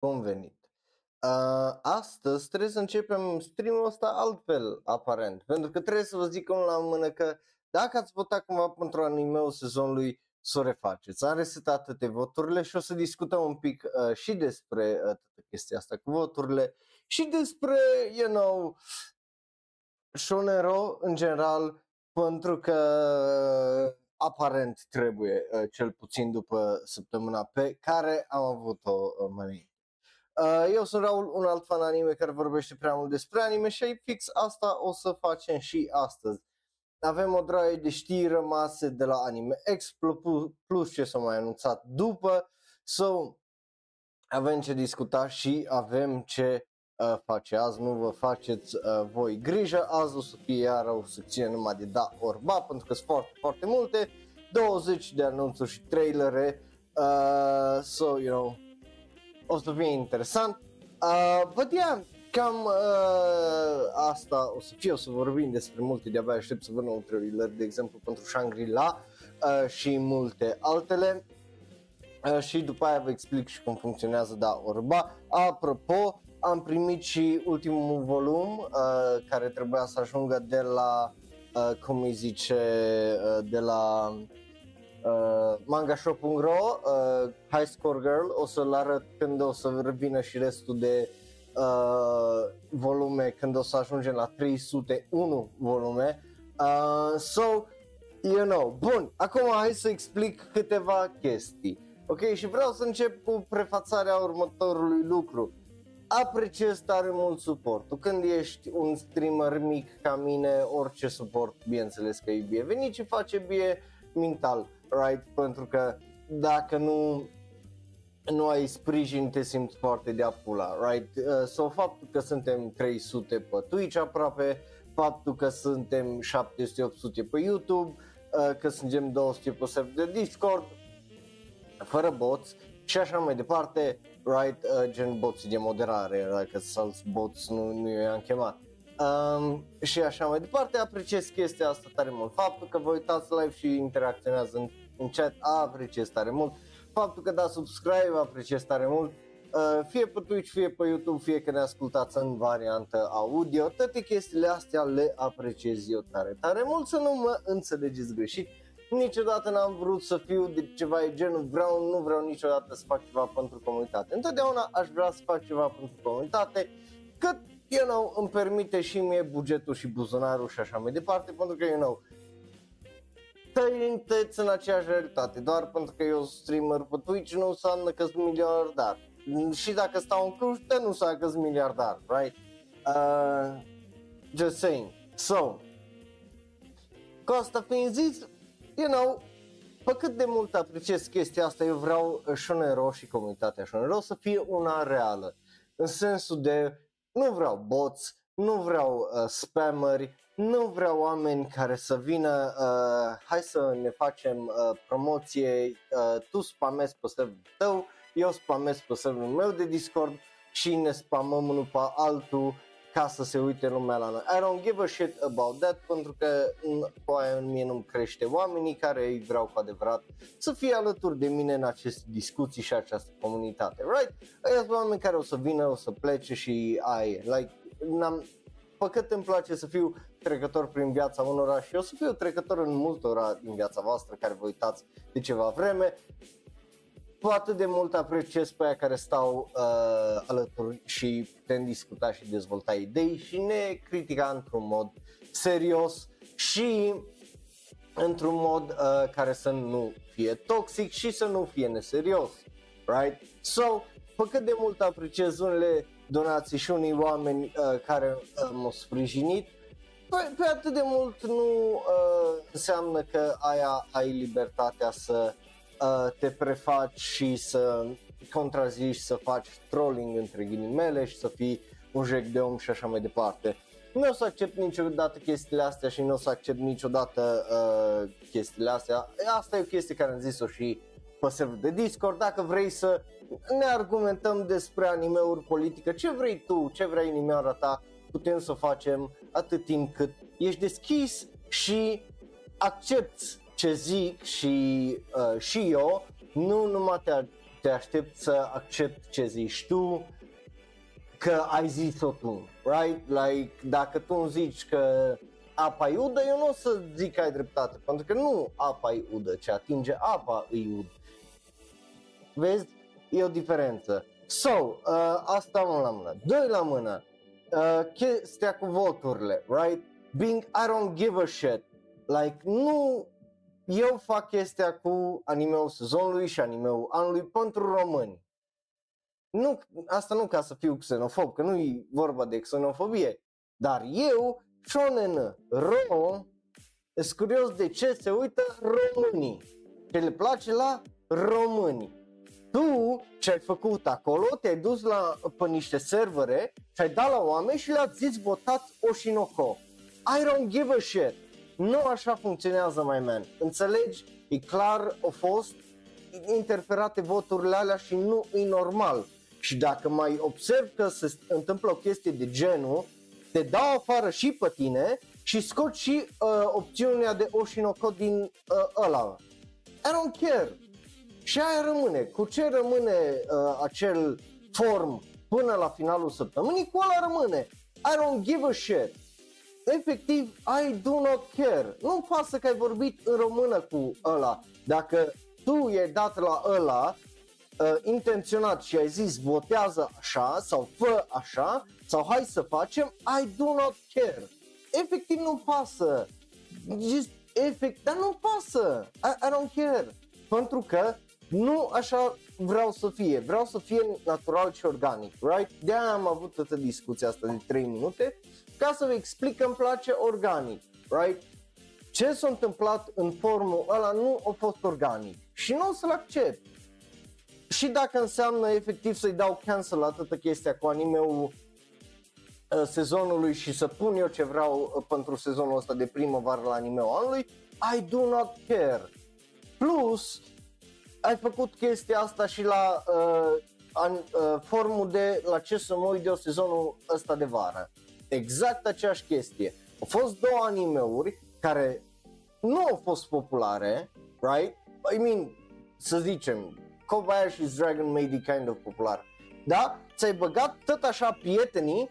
bun venit. Uh, astăzi trebuie să începem streamul ăsta altfel, aparent, pentru că trebuie să vă zic unul la mână că dacă ați votat cumva pentru animeul sezonului, să o refaceți. Am resetat toate voturile și o să discutăm un pic uh, și despre uh, toată chestia asta cu voturile și despre, you know, Shonero în general, pentru că uh, aparent trebuie, uh, cel puțin după săptămâna pe care am avut-o uh, mai Uh, eu sunt Raul, un alt fan anime care vorbește prea mult despre anime și fix asta o să facem și astăzi. Avem o draie de știri rămase de la Anime Expo plus ce s-a mai anunțat după. So, avem ce discuta și avem ce uh, face azi, nu vă faceți uh, voi grijă, azi o să fie iar o secțiune numai de da orba, pentru că sunt foarte, foarte multe, 20 de anunțuri și trailere, uh, so, you know, o să fie interesant. Uh, but yeah, cam uh, asta o să fie, o să vorbim despre multe, de-abia aștept să văd nou trailer, de exemplu pentru Shangri-La uh, și multe altele. Uh, și după aia vă explic și cum funcționează da orba. Apropo, am primit și ultimul volum uh, care trebuia să ajungă de la, uh, cum îi zice, uh, de la uh, mangashop.ro, uh, High Score Girl, o să-l arăt când o să revină și restul de uh, volume, când o să ajungem la 301 volume. Uh, so, you know, bun, acum hai să explic câteva chestii. Ok, și vreau să încep cu prefațarea următorului lucru. Apreciez tare mult suportul. Când ești un streamer mic ca mine, orice suport, bineînțeles că e binevenit și face bine mental right? Pentru că dacă nu nu ai sprijin, te simți foarte de apula, right? Uh, so faptul că suntem 300 pe Twitch aproape, faptul că suntem 700-800 pe YouTube, uh, că suntem 200 pe server de Discord, fără bots și așa mai departe, right? Uh, gen bots de moderare, dacă salți bots nu, nu i-am chemat. Um, și așa mai departe, apreciez chestia asta tare mult. Faptul că vă uitați live și interacționează în, în chat, apreciez tare mult. Faptul că dați subscribe, apreciez tare mult. Uh, fie pe Twitch, fie pe YouTube, fie că ne ascultați în variantă audio, toate chestiile astea le apreciez eu tare, tare mult să nu mă înțelegeți greșit. Niciodată n-am vrut să fiu de ceva de genul, vreau, nu vreau niciodată să fac ceva pentru comunitate. Întotdeauna aș vrea să fac ceva pentru comunitate, cât you know, îmi permite și mie bugetul și buzunarul și așa mai departe, pentru că, you know, tăinteți în aceeași realitate, doar pentru că eu streamer pe Twitch nu înseamnă că sunt miliardar. Și dacă stau în Cluj, nu înseamnă că sunt miliardar, right? Uh, just saying. So, cu asta fiind zis, you know, pe cât de mult apreciez chestia asta, eu vreau Shonero și comunitatea Shonero să fie una reală. În sensul de nu vreau bots, nu vreau uh, spammeri, nu vreau oameni care să vină, uh, hai să ne facem uh, promoție, uh, tu spamezi pe serverul tău, eu spamez pe serverul meu de Discord și ne spamăm unul pe altul ca să se uite lumea la noi. I don't give a shit about that pentru că cu aia mie nu crește oamenii care îi vreau cu adevărat să fie alături de mine în aceste discuții și această comunitate, right? Aia sunt oameni care o să vină, o să plece și ai, like, n-am, păcăt îmi place să fiu trecător prin viața unora și eu să fiu trecător în multora din viața voastră care vă uitați de ceva vreme cu atât de mult apreciez pe aia care stau uh, alături și putem discuta și dezvolta idei și ne critica într-un mod serios și într-un mod uh, care să nu fie toxic și să nu fie neserios, right? So, pe cât de mult apreciez unele donații și unii oameni uh, care uh, m-au sprijinit, pe, pe atât de mult nu uh, înseamnă că aia ai libertatea să uh, te prefaci și să contrazici, să faci trolling între ghilimele și să fii un jec de om și așa mai departe. Nu o să accept niciodată chestiile astea și nu o să accept niciodată uh, chestiile astea. Asta e o chestie care am zis-o și pe server de Discord. Dacă vrei să ne argumentăm despre animeuri, politică, ce vrei tu, ce vrei inimioara ta, putem să o facem atât timp cât ești deschis și accepti ce zic și, uh, și eu, nu numai te te aștept să accept ce zici tu, că ai zis-o tu, right? Like, dacă tu îmi zici că apa e udă, eu nu o să zic că ai dreptate, pentru că nu apa e udă, ce atinge apa e udă. Vezi? E o diferență. So, uh, asta unul la mână. Doi la mână, uh, chestia cu voturile, right? Being I don't give a shit. Like, nu eu fac chestia cu animeul sezonului și animeul anului pentru români. Nu, asta nu ca să fiu xenofob, că nu e vorba de xenofobie, dar eu, shonen, ro, sunt curios de ce se uită românii, ce le place la români. Tu ce ai făcut acolo, te-ai dus la, pe niște servere și ai dat la oameni și le-ați zis votați Oshinoko. I don't give a shit. Nu așa funcționează, my man. Înțelegi? E clar, au fost interferate voturile alea și nu e normal. Și dacă mai observ că se întâmplă o chestie de genul, te dau afară și pe tine și scot și uh, opțiunea de Oshinoko din uh, ăla. I don't care. Și aia rămâne. Cu ce rămâne uh, acel form până la finalul săptămânii, cu ăla rămâne. I don't give a shit. Efectiv, I do not care. Nu-mi pasă că ai vorbit în română cu ăla. Dacă tu i-ai dat la ăla uh, intenționat și ai zis votează așa sau fă așa sau hai să facem, I do not care. Efectiv nu pasă. Just, efect, dar nu pasă. I, I don't care. Pentru că nu așa vreau să fie. Vreau să fie natural și organic, right? De-aia am avut toată discuția asta de 3 minute ca să vă explic că îmi place organic, right? Ce s-a întâmplat în formul ăla nu a fost organic și nu o să-l accept. Și dacă înseamnă efectiv să-i dau cancel la toată chestia cu animeul uh, sezonului și să pun eu ce vreau uh, pentru sezonul ăsta de primăvară la animeul anului, I do not care. Plus, ai făcut chestia asta și la uh, an, uh, formul de la ce să mă uit de o sezonul ăsta de vară. Exact aceeași chestie. Au fost două animeuri care nu au fost populare, right? I mean, să zicem, Kobayashi's Dragon Maid e kind of popular. Da? Ți-ai băgat tot așa prietenii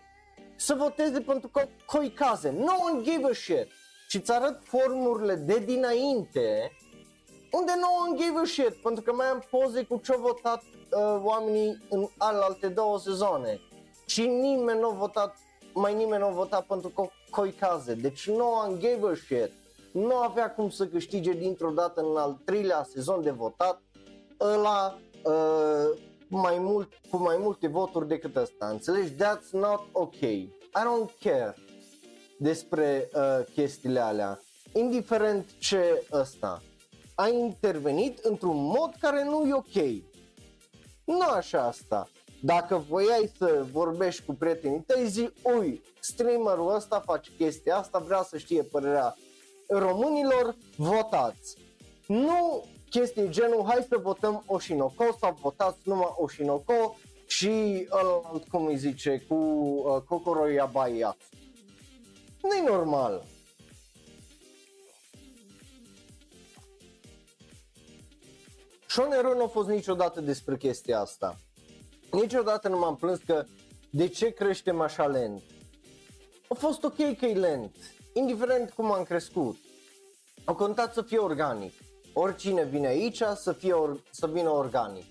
să voteze pentru Ko- Koikaze. No one give a shit. Și ți arăt formurile de dinainte unde no one give a shit, pentru că mai am poze cu ce-au votat uh, oamenii în alte două sezoane. Și nimeni nu a votat, mai nimeni nu a votat pentru Ko- Koikaze. Deci no one gave a shit. Nu avea cum să câștige dintr-o dată în al treilea sezon de votat ăla uh, mai mult, cu mai multe voturi decât ăsta. Înțelegi? That's not ok. I don't care despre uh, chestiile alea. Indiferent ce ăsta a intervenit într-un mod care nu e ok. Nu așa asta. Dacă voiai să vorbești cu prietenii tăi, zi, ui, streamerul ăsta face chestia asta, vrea să știe părerea românilor, votați. Nu chestii genul, hai să votăm Oshinoko sau votați numai Oshinoko și ăla, cum îi zice, cu uh, Kokoro Yabai Nu e normal. Shonero nu a fost niciodată despre chestia asta. Niciodată nu m-am plâns că de ce creștem așa lent. A fost ok că e lent, indiferent cum am crescut. A contat să fie organic. Oricine vine aici să, fie or- să vină organic.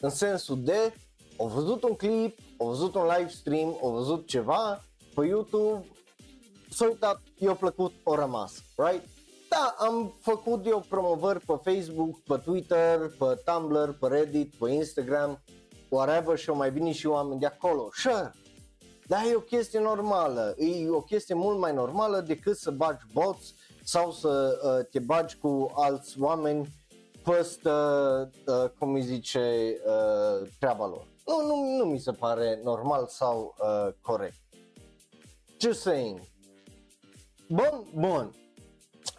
În sensul de, au văzut un clip, au văzut un live stream, au văzut ceva pe YouTube, s-a uitat, i-a plăcut, o rămas, right? Da, am făcut eu promovări pe Facebook, pe Twitter, pe Tumblr, pe Reddit, pe Instagram, whatever și au mai venit și oameni de acolo. Sure, dar e o chestie normală, e o chestie mult mai normală decât să bagi bots sau să uh, te bagi cu alți oameni păstă, uh, cum îi zice, uh, treaba lor. Nu, nu, nu mi se pare normal sau uh, corect. Just saying. Bun, bun.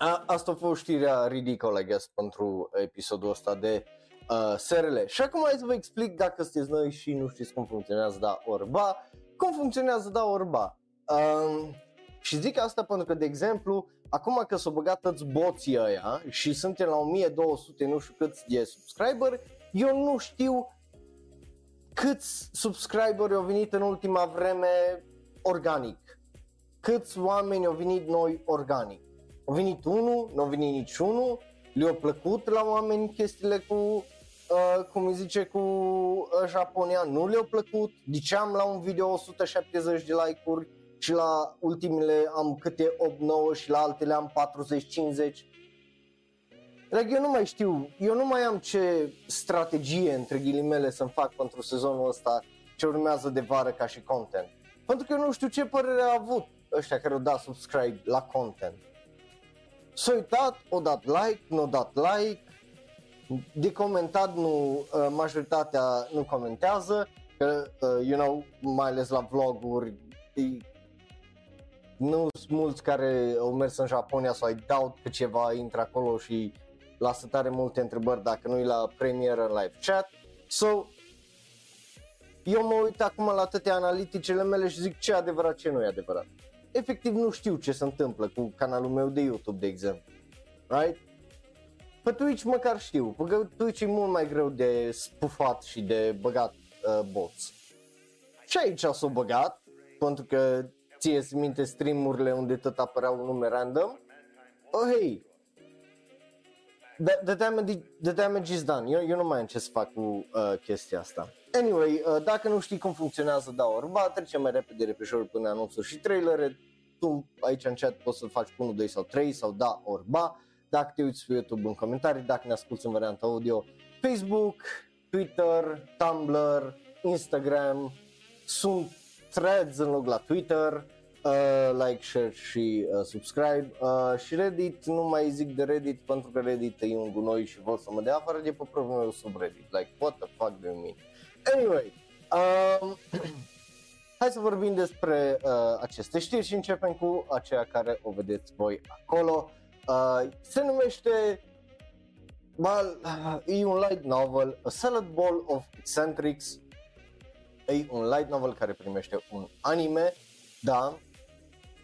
A, asta a fost știrea ridicolă, I guess, pentru episodul ăsta de uh, SRL. Și acum hai să vă explic dacă sunteți noi și nu știți cum funcționează da orba, cum funcționează da orba. Um, și zic asta pentru că, de exemplu, acum că s-au băgat toți boții ăia și suntem la 1200 nu știu câți de subscriber, eu nu știu câți subscriberi au venit în ultima vreme organic? Câți oameni au venit noi organic? Au venit unul, nu au venit niciunul, le-au plăcut la oameni chestiile cu, uh, cum îi zice, cu uh, Japonia, nu le-au plăcut, ziceam la un video 170 de like-uri și la ultimele am câte 8-9 și la altele am 40-50 Like, eu nu mai știu, eu nu mai am ce strategie, între ghilimele, să-mi fac pentru sezonul ăsta ce urmează de vară ca și content. Pentru că eu nu știu ce părere a avut ăștia care au dat subscribe la content. S-au uitat, au dat like, nu au dat like, de comentat nu, uh, majoritatea nu comentează, că, uh, you know, mai ales la vloguri, nu sunt mulți care au mers în Japonia sau I doubt că ceva intră acolo și lasă tare multe întrebări dacă nu e la premieră în live chat. So, eu mă uit acum la toate analiticele mele și zic ce e adevărat, ce nu e adevărat. Efectiv nu știu ce se întâmplă cu canalul meu de YouTube, de exemplu. Right? Pe Twitch măcar știu, pe Twitch e mult mai greu de spufat și de băgat uh, bots. Și aici s-au băgat, pentru că ție minte streamurile unde tot apărea un nume random. Oh, hey, the, the, damage, the damage is done. Eu, eu nu mai am ce să fac cu uh, chestia asta. Anyway, uh, dacă nu știi cum funcționează da orba, trecem mai repede repejor până anunțuri și trailere. Tu aici în chat poți să faci 1, 2 sau 3 sau da orba. Dacă te uiți pe YouTube în comentarii, dacă ne asculti în varianta audio, Facebook, Twitter, Tumblr, Instagram, sunt threads în loc la Twitter, uh, like, share și uh, subscribe uh, și Reddit, nu mai zic de Reddit pentru că Reddit e un gunoi și vor să mă dea afară de pe propriul meu subreddit, like what the fuck do you mean? Anyway, um, hai să vorbim despre uh, aceste știri și începem cu aceea care o vedeți voi acolo. Uh, se numește Well, e un light novel, A Salad Ball of Eccentrics. E un light novel care primește un anime, da,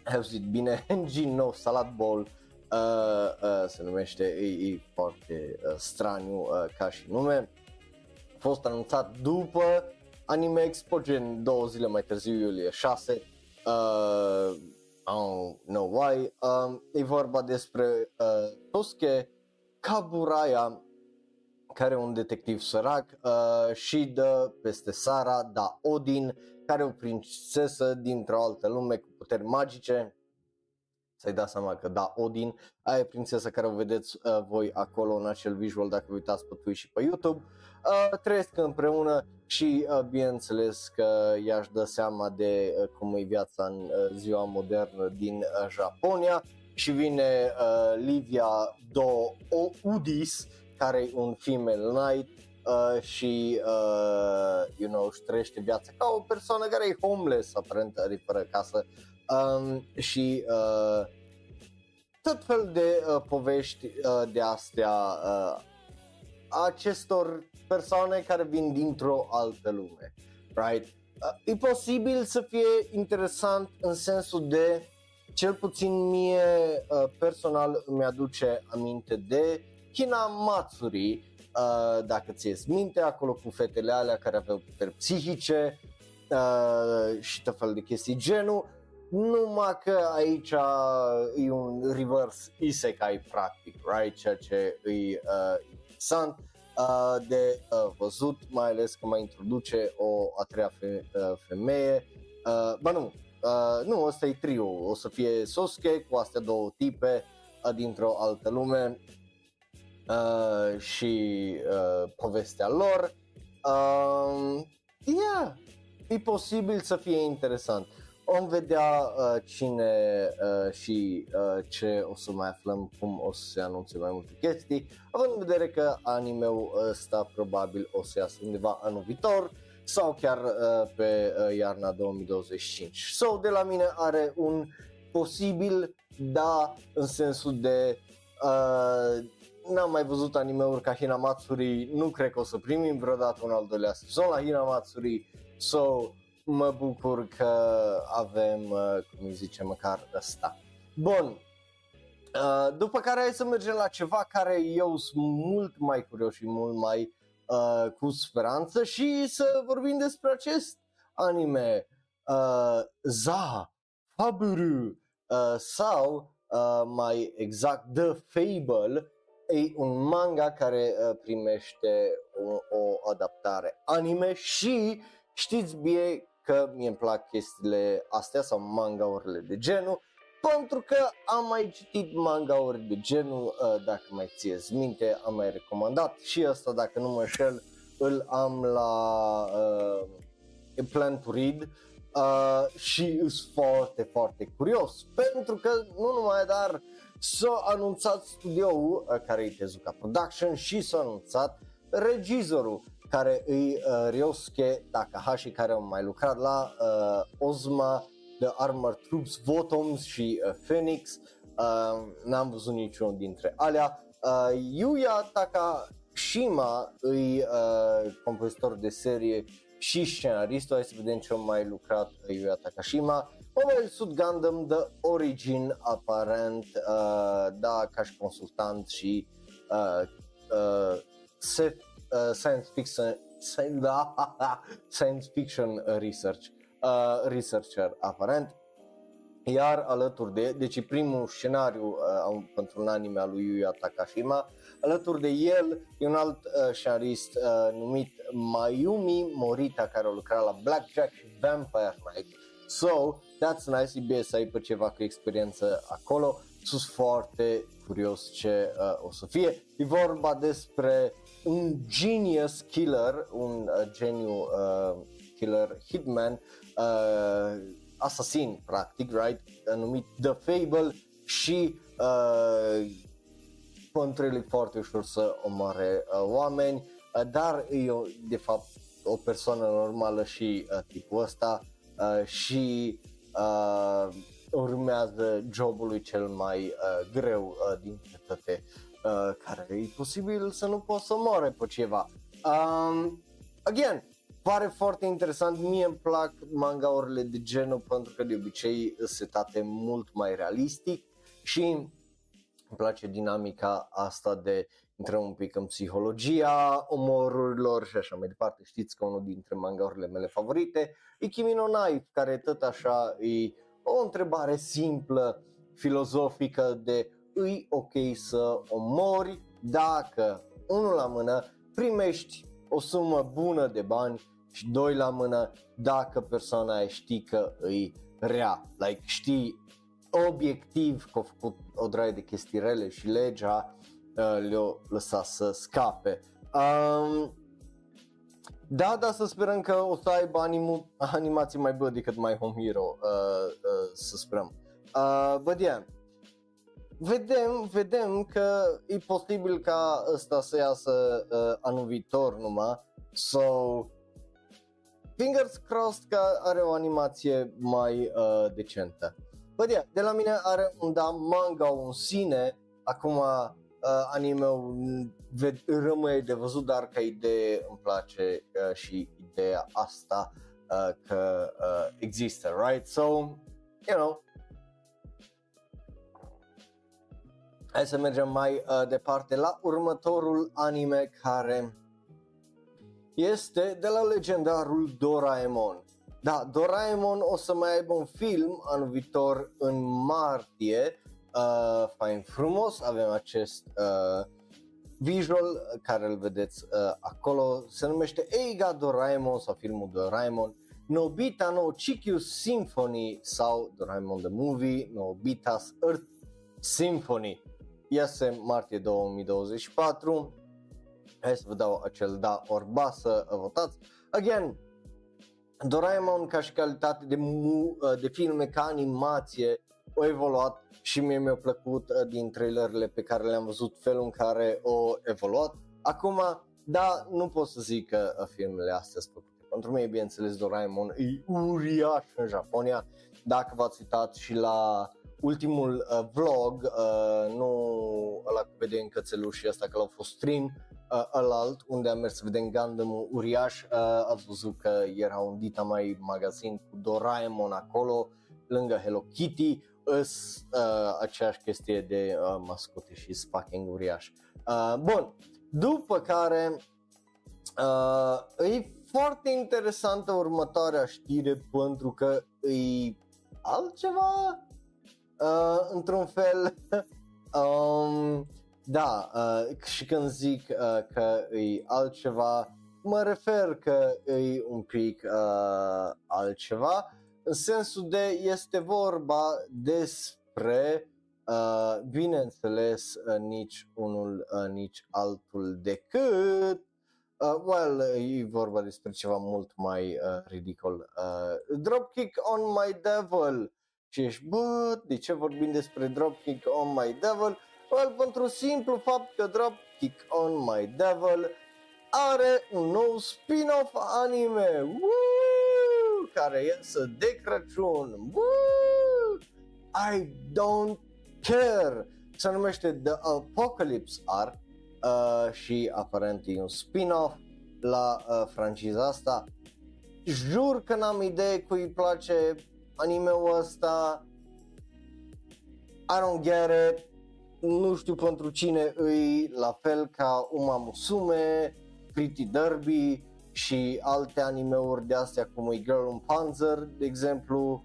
ai auzit bine, Engine nou, Salad Bowl, uh, uh, se numește, e, e foarte uh, straniu uh, ca și nume. A fost anunțat după Anime Expo, gen două zile mai târziu, iulie 6. Uh, I don't know why. Uh, e vorba despre uh, Tosuke Kaburaya, care e un detectiv sărac uh, și dă peste Sara, da Odin, care e o prințesă dintr-o altă lume cu puteri magice. Să-i dați seama că da, Odin, aia e prințesa care o vedeți uh, voi acolo în acel visual dacă vă uitați pe Twitch și pe YouTube. Uh, trăiesc împreună și uh, bineînțeles că ea își dă seama de uh, cum e viața în uh, ziua modernă din uh, Japonia și vine uh, Livia Do Udis, care e un female knight uh, și, uh, you know, își trăiește viața ca o persoană care e homeless, aparent, are fără casă um, și uh, tot fel de uh, povești uh, de astea uh, acestor persoane care vin dintr-o altă lume, right? Uh, e posibil să fie interesant în sensul de cel puțin mie uh, personal îmi aduce aminte de Hina Matsuri, uh, dacă ți minte, acolo cu fetele alea care aveau puteri psihice uh, și tot fel de chestii genul, numai că aici e un reverse isekai practic, right? Ceea ce e uh, interesant uh, de uh, văzut, mai ales că mai introduce o a treia fe- uh, femeie. Uh, ba nu, uh, nu, ăsta e trio, o să fie Sosuke cu astea două tipe uh, dintr-o altă lume uh, și uh, povestea lor. Uh, yeah, e posibil să fie interesant. Vom vedea uh, cine uh, și uh, ce o să mai aflăm, cum o să se anunțe mai multe chestii, având în vedere că anime-ul ăsta probabil o să iasă undeva anul viitor sau chiar uh, pe uh, iarna 2025. So, de la mine are un posibil da în sensul de uh, n-am mai văzut anime-uri ca Hinamatsuri, nu cred că o să primim vreodată un al doilea sezon la Hinamatsuri, so mă bucur că avem, uh, cum îi zice, măcar ăsta. Bun, uh, după care hai să mergem la ceva care eu sunt mult mai curios și mult mai uh, cu speranță și să vorbim despre acest anime uh, Za Faburu uh, sau uh, mai exact The Fable e un manga care uh, primește o, o adaptare anime și știți bine că mie îmi plac chestiile astea sau mangaurile de genul pentru că am mai citit mangauri de genul, uh, dacă mai țineți minte, am mai recomandat și asta, dacă nu mă înșel, îl am la uh, Plan to Read uh, și sunt foarte, foarte curios, pentru că nu numai dar s-a anunțat studioul uh, care e Tezuka Production și s-a anunțat regizorul care îi uh, Ryosuke Takahashi care au mai lucrat la uh, Ozma The Armored Troops, Votoms și uh, Phoenix. Uh, n-am văzut niciunul dintre alea. Uh, Yuya Takashima îi uh, compozitor de serie și scenarist. Hai să vedem ce a mai lucrat Yuya Takashima. Mobile Suit Gundam The Origin aparent, uh, da, ca și consultant și uh, uh, set, uh, science fiction science fiction research uh, researcher aparent. Iar alături de, deci primul scenariu uh, pentru un anime al lui Yuya Takashima, alături de el e un alt uh, scenarist uh, numit Mayumi Morita care a lucrat la Blackjack și Vampire Knight. So, that's nice, e bine să ai pe ceva cu experiență acolo. Sunt foarte curios ce uh, o să fie. E vorba despre un genius killer, un uh, geniu uh, killer hitman uh, asasin, practic, right, numit The Fable și uh, control e foarte ușor să omoare uh, oameni, uh, dar e o, de fapt o persoană normală și uh, tipul ăsta uh, și uh, urmează jobului cel mai uh, greu uh, dintre toate. uh, care e posibil să nu poți să omoare pe ceva. Um, again, pare foarte interesant, mie îmi plac mangaurile de genul pentru că de obicei sunt setate mult mai realistic și îmi place dinamica asta de intrăm un pic în psihologia omorurilor și așa mai departe. Știți că unul dintre mangaurile mele favorite e Kimi no Knife, care tot așa e o întrebare simplă, filozofică de îi ok să omori dacă unul la mână primești o sumă bună de bani și doi la mână dacă persoana aia știi că îi rea, like știi obiectiv că a făcut o draie de chestii rele și legea uh, le-a lăsat să scape. Um, da, dar să sperăm că o să aibă animu- animații mai bune decât My Home Hero, uh, uh, să sperăm. Uh, but yeah, vedem, vedem că e posibil ca ăsta să iasă uh, anul viitor numai, so fingers crossed că are o animație mai uh, decentă. Bă, yeah, de la mine are un da manga un sine, acum uh, anime-ul ved- rămâne de văzut, dar ca idee îmi place uh, și ideea asta uh, că uh, există, right? So, you know, Hai să mergem mai uh, departe la următorul anime care este de la legendarul Doraemon. Da, Doraemon o să mai aibă un film anul viitor în martie, uh, fain frumos, avem acest uh, visual care îl vedeți uh, acolo, se numește Eiga Doraemon sau filmul Doraemon, Nobita no Chikyu Symphony sau Doraemon the Movie, Nobita's Earth Symphony. Iese martie 2024, Hai să vă dau acel da ori ba să votați. Again, Doraemon ca și calitate de, mu, uh, de filme ca animație au evoluat și mie mi-a plăcut uh, din trailerele pe care le-am văzut felul în care au evoluat. Acum, da, nu pot să zic că uh, filmele astea sunt făcute. Pentru mine, bineînțeles, Doraemon e uriaș în Japonia. Dacă v-ați uitat și la ultimul uh, vlog, uh, nu ăla cu vedem cățelușii ăsta că l-au fost stream, uh, alalt, unde am mers să vedem Gundam uriaș, uh, ați văzut că era un Dita mai magazin cu Doraemon acolo, lângă Hello Kitty, îs uh, aceeași chestie de uh, mascote și fucking uriaș. Uh, bun, după care Uh, e foarte interesantă următoarea știre pentru că e altceva uh, într-un fel. um, da, uh, și când zic uh, că e altceva, mă refer că e un pic uh, altceva, în sensul de este vorba despre, uh, bineînțeles, uh, nici unul, uh, nici altul decât Uh, well, e vorba despre ceva mult mai uh, ridicol. Uh, Dropkick on my devil. Și ești, bă, de ce vorbim despre Dropkick on my devil? Well, pentru simplu fapt că Dropkick on my devil are un nou spin-off anime Woo! care iese de Crăciun. Woo! I don't care. Se numește The Apocalypse Arc uh, și aparent e un spin-off la uh, franciza asta. Jur că n-am idee cui îi place anime-ul ăsta. I don't get it. Nu știu pentru cine îi, la fel ca Uma Musume, Pretty Derby și alte anime-uri de astea cum e Girl on Panzer, de exemplu.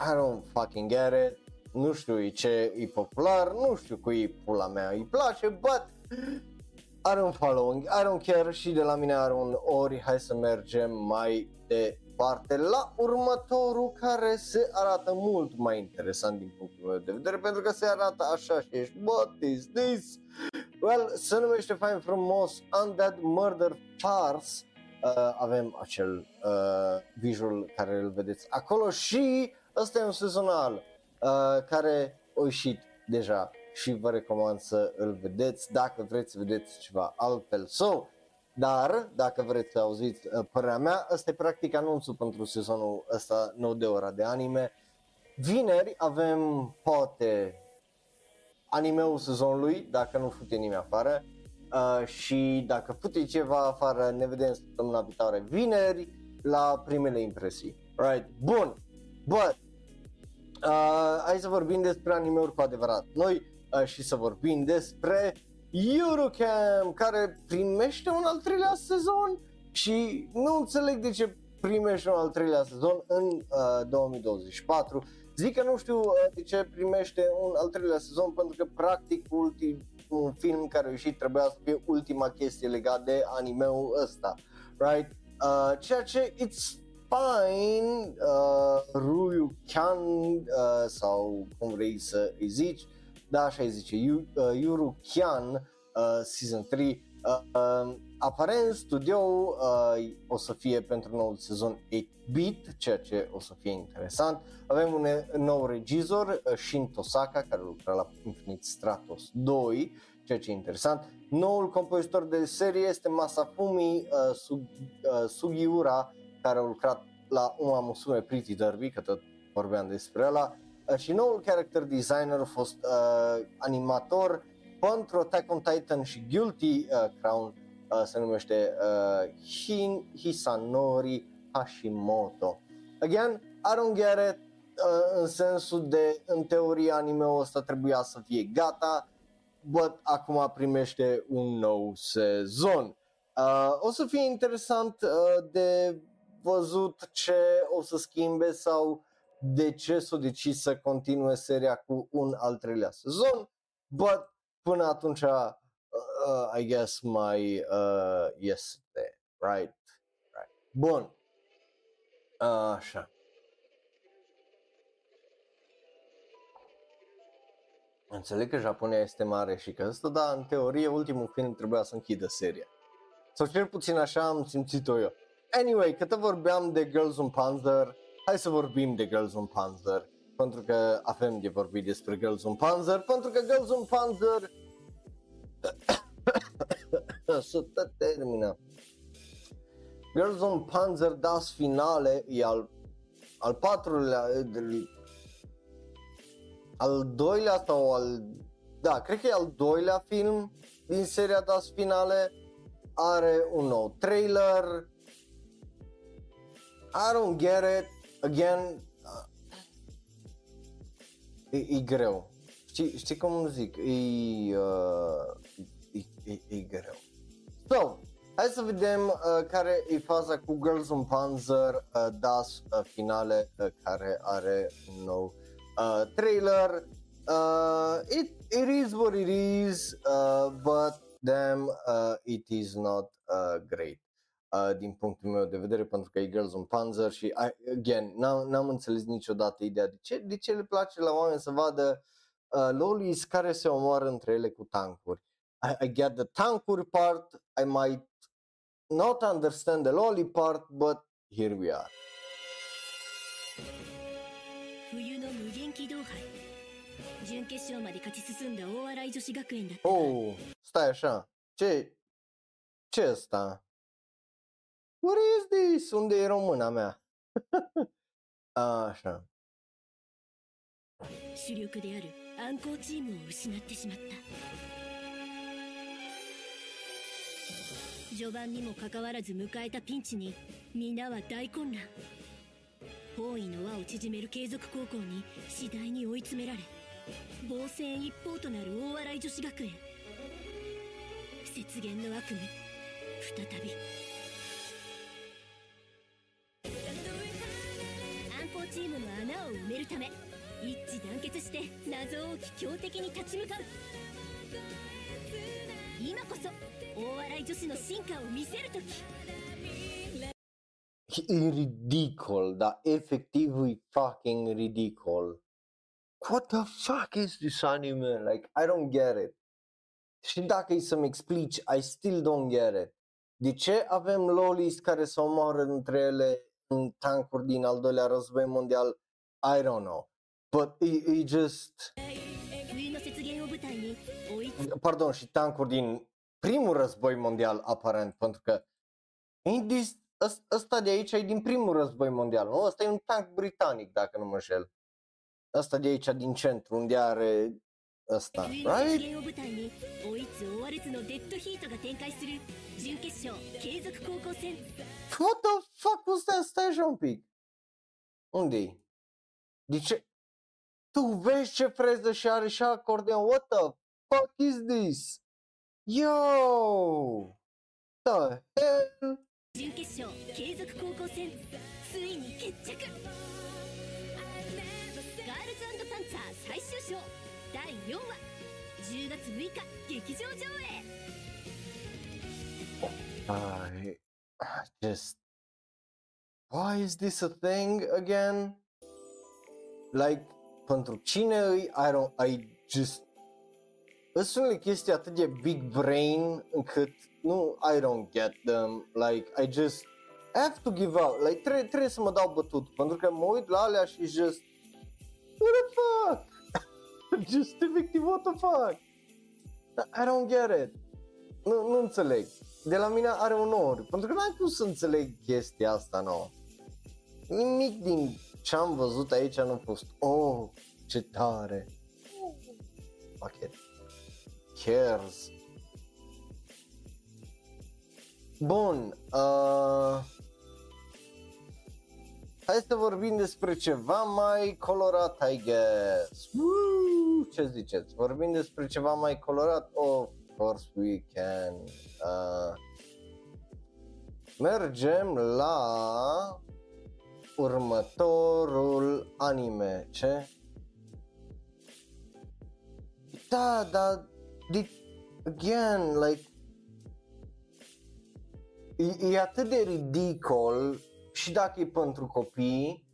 I don't fucking get it nu știu ce e popular, nu știu cui pula mea îi place, but are un following, I don't care și de la mine are un ori, hai să mergem mai departe la următorul care se arată mult mai interesant din punctul meu de vedere pentru că se arată așa și ești, what is this? Well, se numește fain frumos Undead Murder Farce uh, avem acel uh, visual care îl vedeți acolo și ăsta e un sezonal Uh, care a ieșit deja și vă recomand să îl vedeți dacă vreți să vedeți ceva altfel. So, dar, dacă vreți să auziți uh, părerea mea, ăsta e practic anunțul pentru sezonul ăsta nou de ora de anime. Vineri avem poate animeul sezonului, dacă nu fute nimeni afară. Uh, și dacă fute ceva afară, ne vedem săptămâna viitoare vineri la primele impresii. Right, bun. But uh, hai să vorbim despre anime-uri cu adevărat noi uh, și să vorbim despre Eurocamp care primește un al treilea sezon și nu înțeleg de ce primește un al treilea sezon în uh, 2024. Zic că nu știu uh, de ce primește un al treilea sezon pentru că practic ultim, un film care a ieșit trebuia să fie ultima chestie legată de anime-ul ăsta, right? Uh, ceea ce it's fine, uh, Ruyu Kyan uh, sau cum vrei să îi zici, da, așa îi zice, Yu, uh, Yuru Kyan uh, Season 3. Uh, uh, aparent studio uh, o să fie pentru noul sezon 8-bit, ceea ce o să fie interesant. Avem un nou regizor, uh, Shin Tosaka, care lucra la Infinite Stratos 2, ceea ce e interesant. Noul compozitor de serie este Masafumi uh, Sug, uh, Sugiura, care a lucrat la Uma Musume Pretty Derby, că tot vorbeam despre ăla, uh, și noul character designer a fost uh, animator pentru Attack on Titan și Guilty uh, Crown, uh, se numește uh, Hin Hisanori Hashimoto. Again, I don't get it, uh, în sensul de, în teorie, anime-ul ăsta trebuia să fie gata, but acum primește un nou sezon. Uh, o să fie interesant uh, de văzut ce o să schimbe sau de ce s-o decis să continue seria cu un al treilea sezon, but până atunci, uh, uh, I guess, mai uh, este, right? right. Bun. Uh, așa. Înțeleg că Japonia este mare și că ăsta, dar în teorie ultimul film trebuia să închidă seria. Sau cel puțin așa am simțit-o eu. Anyway, cât vorbeam de Girls on Panzer, hai să vorbim de Girls on Panzer. Pentru că avem de vorbit despre Girls on Panzer, pentru că Girls on Panzer să te termină. Girls on Panzer Das Finale e al, al patrulea, al doilea sau al, da, cred că e al doilea film din seria Das Finale. Are un nou trailer, I don't get it. Again, uh, e, e greu. Știi, știi cum zic? E, uh, e, e, e greu. So, Hai să vedem uh, care e faza cu Girls on Panzer uh, DAS uh, finale uh, care are un nou uh, trailer. Uh, it, it is what it is, uh, but damn, uh, it is not uh, great Uh, din punctul meu de vedere pentru că e Girls on Panzer și I, again, n-am, n-am înțeles niciodată ideea de ce, de ce le place la oameni să vadă uh, lolis care se omoară între ele cu tankuri. I, I get the tankuri part, I might not understand the lolly part, but here we are. 冬の無限機動杯準決勝まで勝ち進んだ大洗女子学園だったが Oh, stai așa. Ce ce e ăsta? What is this? Unde e româna mea? așa. 主力である暗号チームを失ってしまった序盤にもかかわらず迎えたピンチに皆は大混乱包囲の輪を縮める継続高校に次第に追い詰められ防戦一方となる大洗女子学園雪原の悪夢再びチームの穴を埋めるため一致団結して謎多き強敵に立ち向かう今こそ大洗女子の進化を見せる時 E ridicol, dar efectiv e fucking ridicol. What the fuck is this anime? Like, I don't get it. Și dacă e să-mi explici, I still don't get it. De ce avem lolis care se omoară între ele tankuri din al doilea război mondial, I don't know. But it, it just... Pardon, și tankuri din primul război mondial, aparent, pentru că Indis, ăsta de aici e din primul război mondial, nu? Ăsta e un tank britanic, dacă nu mă înșel. Ăsta de aici, din centru, unde are ăsta, right? 準決勝継続高校戦 What the fuck was that? Stai așa un pic. Unde-i? De ce? Tu vezi ce freză și are și acordeon? What the fuck is this? Yo! The hell? 準決勝継続高校戦ついに決着ガールズパンツァー最終章第4話10月6日劇場上映 I I just why is this a thing again? Like pentru cine îi I don't I just sunt unele chestii atât de big brain încât nu I don't get them. Like I just I have to give up. Like trebuie, trebuie să mă dau bătut pentru că mă uit la alea și just what the fuck? Just efectiv what the fuck? I don't get it. Nu, nu înțeleg. De la mine are un ori, pentru că n-ai cum să înțeleg chestia asta nouă. Nimic din ce am văzut aici nu a fost, oh, ce tare. Fuck it. Cares. Bun, uh, hai să vorbim despre ceva mai colorat, I guess. Woo! Ce ziceți? Vorbim despre ceva mai colorat? Of course we can. Uh, mergem la următorul anime. Ce? Da, da, de, again, like, e, e atât de ridicol și dacă e pentru copii,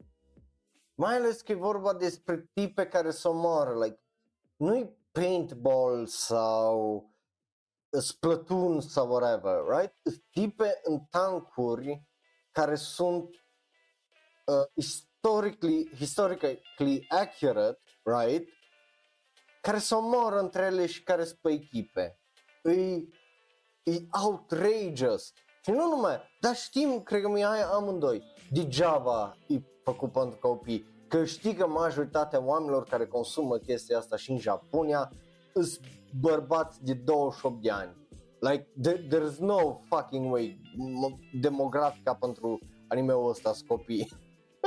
mai ales că e vorba despre tipe care se omoară, like, nu-i paintball sau Splatoon sau whatever, right? Sunt Tipe în tancuri care sunt uh, historically, historically accurate, right? Care se omoară între ele și care sunt pe echipe. E, e outrageous. Și nu numai, dar știm, cred că mi aia amândoi, degeaba e făcut pentru copii. Că știi că majoritatea oamenilor care consumă chestia asta și în Japonia sunt bărbați de 28 de ani. Like, there, there's no fucking way m- demografica pentru anime-ul ăsta sunt copii.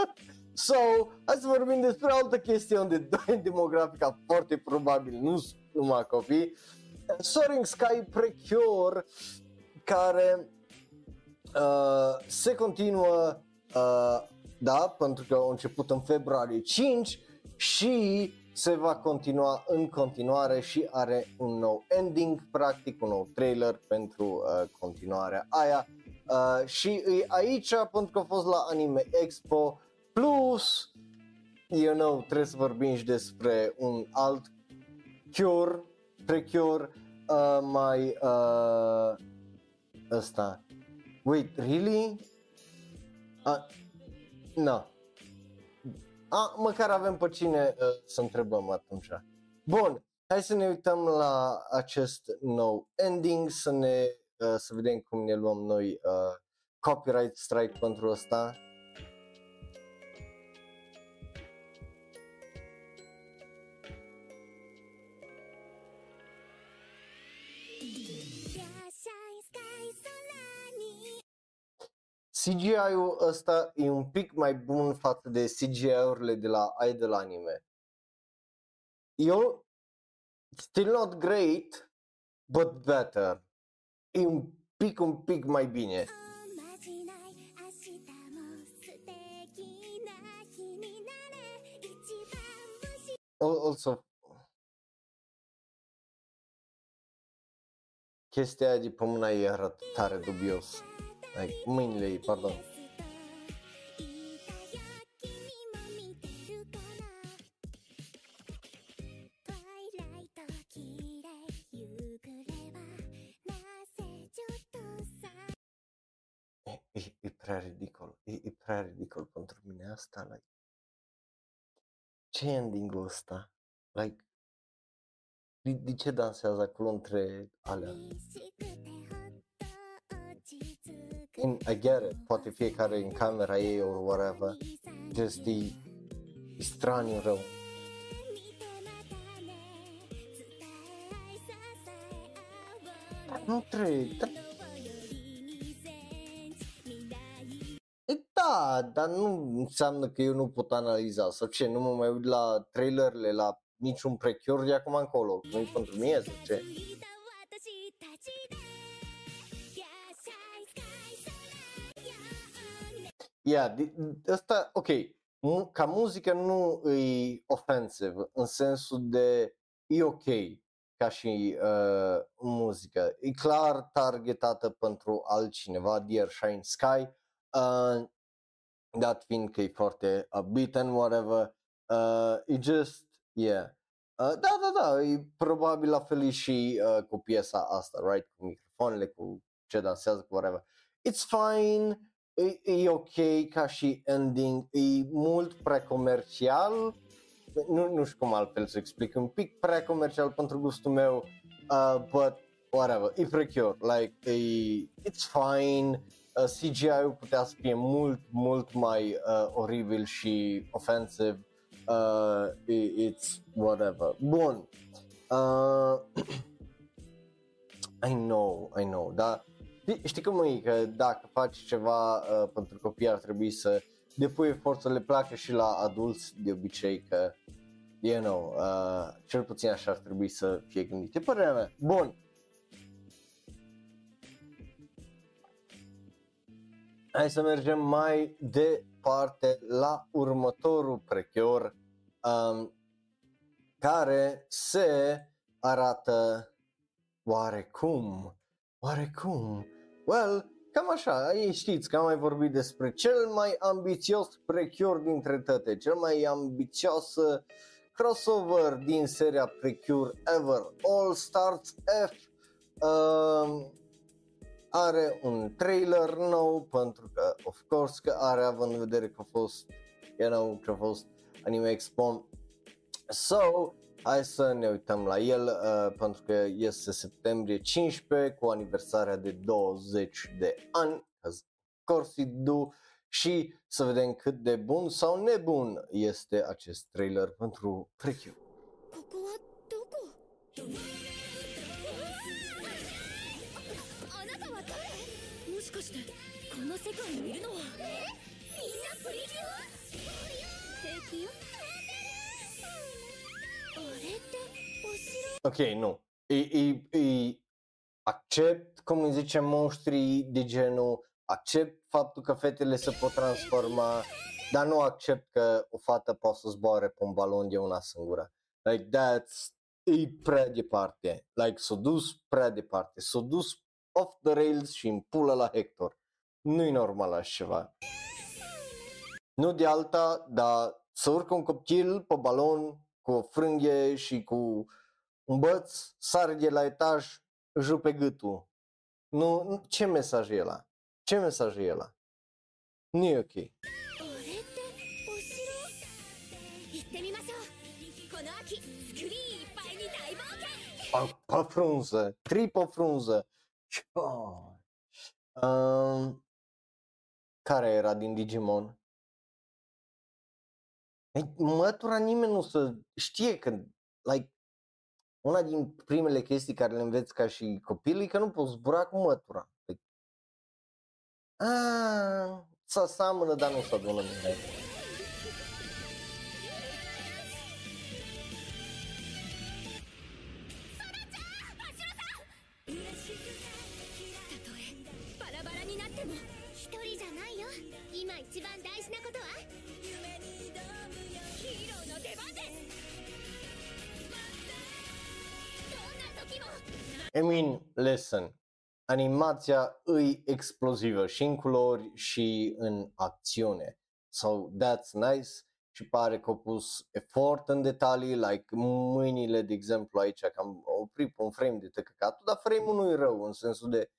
so, hai să vorbim despre altă chestie unde demografica foarte probabil nu sunt numai copii. Soaring Sky Precure care uh, se continuă, uh, da, pentru că a început în februarie 5 și se va continua în continuare și are un nou ending, practic un nou trailer pentru uh, continuarea aia. Uh, și e aici pentru că a fost la Anime Expo plus, you know, trebuie să vorbim și despre un alt cure, precure, uh, mai uh, ăsta. Wait, really? Uh, no. A, măcar avem pe cine uh, să întrebăm atunci. Bun, hai să ne uităm la acest nou ending, să ne uh, să vedem cum ne luăm noi uh, copyright strike pentru asta. CGI-ul ăsta e un pic mai bun față de CGI-urile de la Idol Anime. Eu, still not great, but better. E un pic, un pic mai bine. Also, chestia aia de pe mâna ei arată tare dubios. Like, mâinile ei, pardon. E, e, e prea ridicol, e, e prea ridicol pentru mine asta, like, ce ending-ul ăsta? Like, de, de ce dansează acolo între alea? And I get it, poate fiecare în camera ei or whatever, just e, e straniu rău. Dar nu trebuie, dar E, da, dar nu înseamnă că eu nu pot analiza sau ce, nu mă mai uit la trailerele, la niciun precure de acum încolo, nu-i pentru mine sau ce. Yeah, de- asta, ok, mu- ca muzică nu e offensive în sensul de e ok ca și uh, muzică. E clar targetată pentru altcineva, Dear Shine Sky, uh, dat fiind că e foarte upbeat and whatever, uh, e just, yeah. Uh, da, da, da, e probabil la fel e și uh, cu piesa asta, right? Cu microfoanele, cu ce dansează, cu whatever. It's fine, e, e ok ca și ending, e mult prea comercial, nu, nu știu cum altfel să explic, un pic prea comercial pentru gustul meu, uh, but whatever, e precure, like, e, it's fine, uh, CGI-ul putea să fie mult, mult mai uh, oribil și offensive, uh, i- it's whatever. Bun, uh, I know, I know, dar știi- știi cum e că dacă faci ceva uh, pentru copii ar trebui să depui efort să le placă și la adulți de obicei că, you know, uh, cel puțin așa ar trebui să fie gândit. E părerea mea. Bun. Hai să mergem mai departe la următorul precure um, care se arată oarecum, oarecum, well, cam așa, ei știți că am mai vorbit despre cel mai ambițios precure dintre toate, cel mai ambițios uh, crossover din seria Precure ever, All Stars F, um, are un trailer nou pentru că, of course, că are având în vedere că a fost, you know, că a fost Anime Expo. So, hai să ne uităm la el uh, pentru că este septembrie 15 cu aniversarea de 20 de ani, of course it do, și să vedem cât de bun sau nebun este acest trailer pentru Precure. ここはどこああなたは誰もしかしてこの世界にいるのはえみんなプリキュア平気よ Ok, nu. E, e, e accept, cum îi zice, monștrii de genul accept faptul că fetele se pot transforma, dar nu accept că o fată poate să zboare pe un balon de una singură. Like that's e prea departe. Like s-a dus prea departe. S-a dus off the rails și în pulă la Hector. Nu-i normal așa ceva. Nu de alta, dar să urcă un copil pe balon cu o frânghie și cu un băț sare de la etaj, își pe gâtul. Nu, ce mesaj e la? Ce mesaj e la? Nu e ok. Pe, pe frunză, tri frunză. Oh. Care era din Digimon? Mătura nimeni nu să știe că like, una din primele chestii care le înveți ca și copil e că nu poți zbura cu mătura. Like, a, să seamănă, dar nu să adună mine. I mean, listen, animația îi explozivă și în culori și în acțiune. So that's nice și pare că au pus efort în detalii, like mâinile, de exemplu, aici, că am oprit pe un frame de tăcăcatul, dar frame-ul nu e rău, în sensul de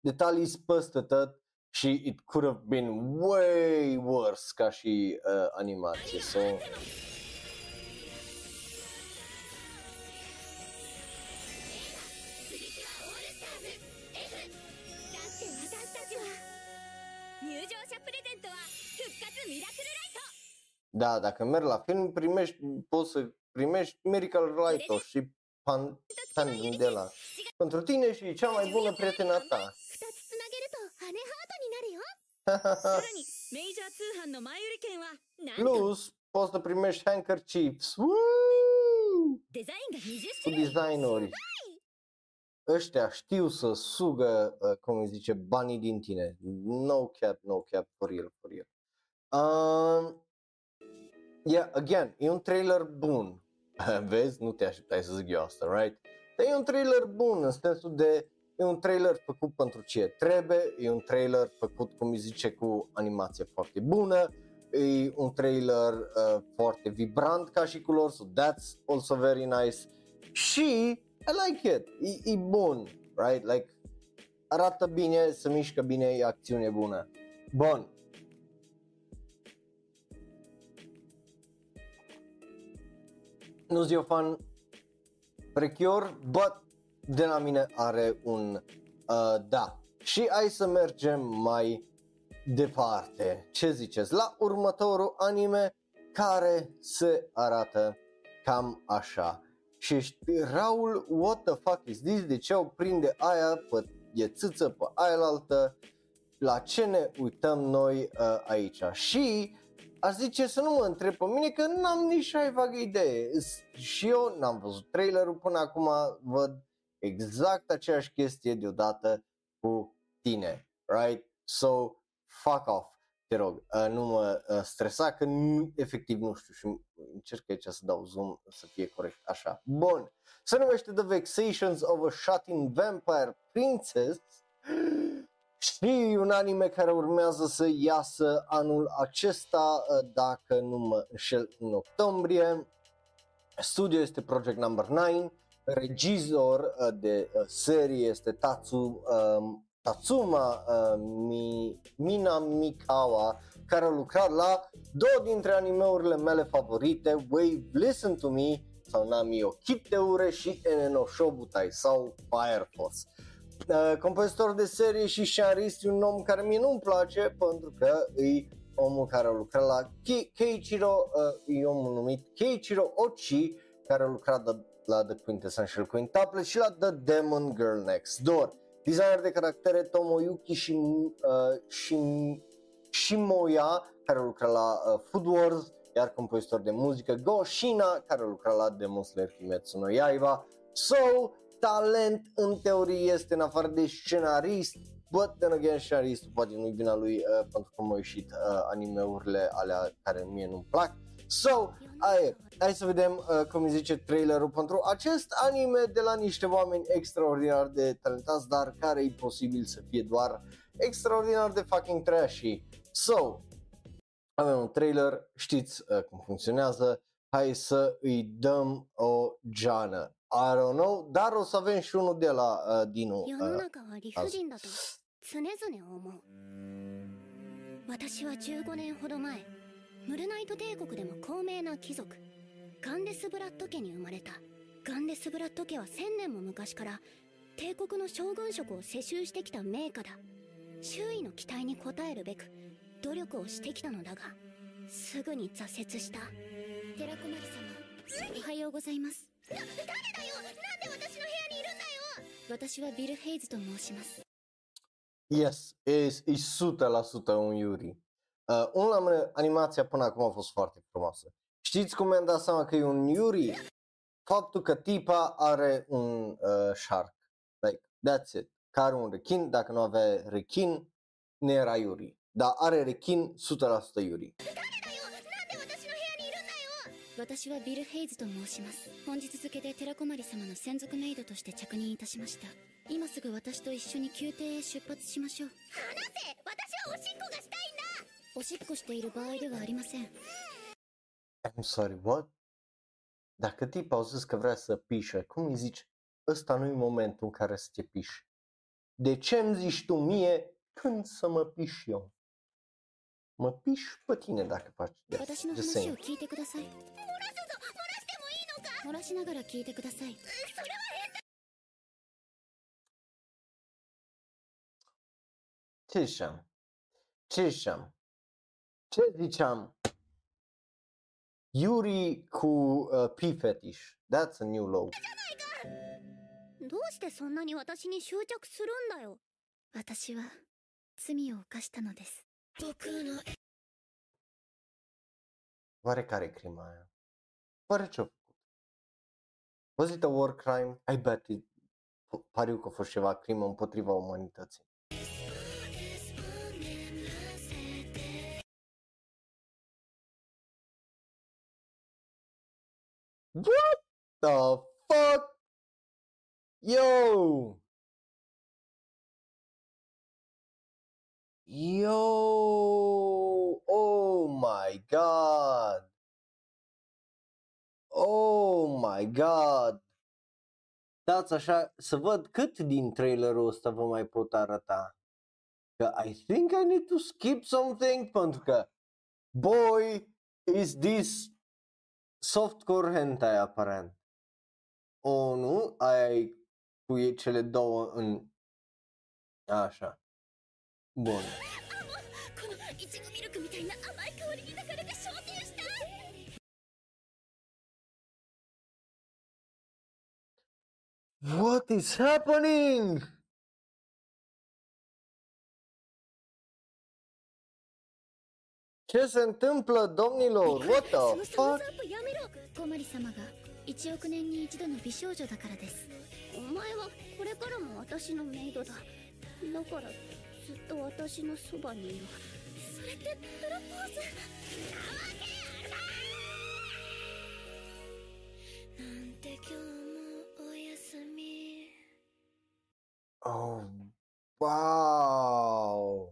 detalii spăstă tot și it could have been way worse ca și uh, animație. So, Da, dacă merg la film, primești, poți să primești Miracle Light și pan, tandem de la pentru tine și cea mai bună prietena ta. Plus, poți să primești handkerchiefs Woo! cu designuri. Ăștia știu să sugă, ă, cum îi zice, banii din tine. No cap, no cap, for real, for real. Uh, yeah, again, e un trailer bun. Vezi? Nu te așteptai să zic eu asta, right? Dar e un trailer bun, în sensul de e un trailer făcut pentru ce trebuie, e un trailer făcut, cum îi zice, cu animație foarte bună, e un trailer uh, foarte vibrant ca și culori, so that's also very nice. Și I like it, e, e bun, right? Like, arată bine, se mișcă bine, e acțiune bună. Bun. Nu sunt eu fan prechior, but de la mine are un uh, da. Și hai să mergem mai departe. Ce ziceți? La următorul anime care se arată cam așa. Și știi, Raul, what the fuck is this? De ce o prinde aia pe e țâță pe aia la altă? La ce ne uităm noi uh, aici? Și aș zice să nu mă întreb pe mine că n-am nici ai vagă idee. Is- Și eu n-am văzut trailerul până acum, văd exact aceeași chestie deodată cu tine, right? So, fuck off, te rog, uh, nu mă uh, stresa că nu, efectiv nu știu și încerc aici să dau zoom să fie corect, așa. Bun, se numește The Vexations of a Shut-in Vampire Princess și un anime care urmează să iasă anul acesta, uh, dacă nu mă înșel, în octombrie. Studio este Project Number 9, regizor uh, de uh, serie este Tatsu, um, Tatsuma uh, Mi, Minamikawa, care a lucrat la două dintre animeurile mele favorite, Wave Listen to Me sau Nami o Kiteure și Eneno Shobutai sau Fire Force. Uh, compozitor de serie și scenarist e un om care mie nu-mi place pentru că e omul care a lucrat la Ki- Keiichiro, uh, e omul numit Keiichiro Ochi, care a lucrat de, la The Quintessential Quintuplet și la The Demon Girl Next Door. Designer de caractere Tomoyuki și, uh, și, Shimoya, care a lucrat la uh, Food Wars, iar compozitor de muzică Go Shina, care a lucrat la Demon Slayer Kimetsu no Yaiba. So, talent în teorie este în afară de scenarist, but then again scenaristul poate nu-i vina lui uh, pentru că m-au ieșit uh, anime-urile alea care mie nu-mi plac. So, aia, hai să vedem uh, cum îi zice trailerul pentru acest anime de la niște oameni extraordinar de talentați, dar care e posibil să fie doar extraordinar de fucking trashy. So, avem un trailer, știți uh, cum funcționează, hai să îi dăm o geană. I don't know, dar o să avem și unul de la uh, Dinu. 世の Uh, 中は理不尽だと常々思う私は15年ほど前ムルナイト帝国でも高名な貴族ガンデスブラッド家に生まれたガンデスブラッド家は1000年も昔から帝国の将軍職を世襲してきた名家だ周囲の期待に応えるべく努力をしてきたのだがすぐに挫折した寺子丸様おはようございます 誰だよなんで私の部屋にいるんだよ私はビル・ヘイズと申します Yes, e, e 100% un Yuri. Uh, unul la mână, animația până acum a fost foarte frumoasă. Știți cum mi-am dat seama că e un Yuri? Faptul că tipa are un uh, shark. Like, that's it. Că are un rechin, dacă nu avea rechin, nu era Yuri. Dar are rechin, 100% Yuri. 私はビル・ヘイズと申します本日付で寺子丸様の専属メイドとして着任いたしました今すぐ私と一緒に宮廷へ出発しましょう話せ私はおしっこがしたいんだおしっこしている場合ではありません I'm sorry, what? Dacă tipa au zis că vrea să pișe, cum îi zici? Ăsta nu e momentul în care să te piși. De ce îmi zici tu mie când să mă piș eu? Mă piș pe tine dacă faci de asta. 私の Just 話を saying. 聞いてください漏らすぞ漏らしてもいいのか漏らしながら聞いてくださいそれは Ce ziceam? Ce ziceam? Ce ziceam? Yuri cu uh, P fetish. That's a new low. どうしてそんなに私に執着するんだよ私は罪を犯したのです僕の Oare care e crima aia? Oare ce-a făcut? Was it a war crime? I bet it, pariu că a fost ceva crimă împotriva umanității. What the fuck? Yo! Yo! Oh my god! Oh my god! Dați așa să văd cât din trailerul ăsta vă mai pot arăta. Că I think I need to skip something pentru că boy is this softcore hentai aparent. O, nu? Aia e cu ei cele două în... Așa. Bun. このいちごミルクみたいな甘い香りに抱かれて昇天した What is happening? Ce se întâmplă, domnilor? What そ the fuck? 様が1億年に一度の美少女だからですお前はこれからも私のメイドだだからずっと私のそばにいるそれってプロポーズなわけあるかなんて今日もおやすみ Oh, wow!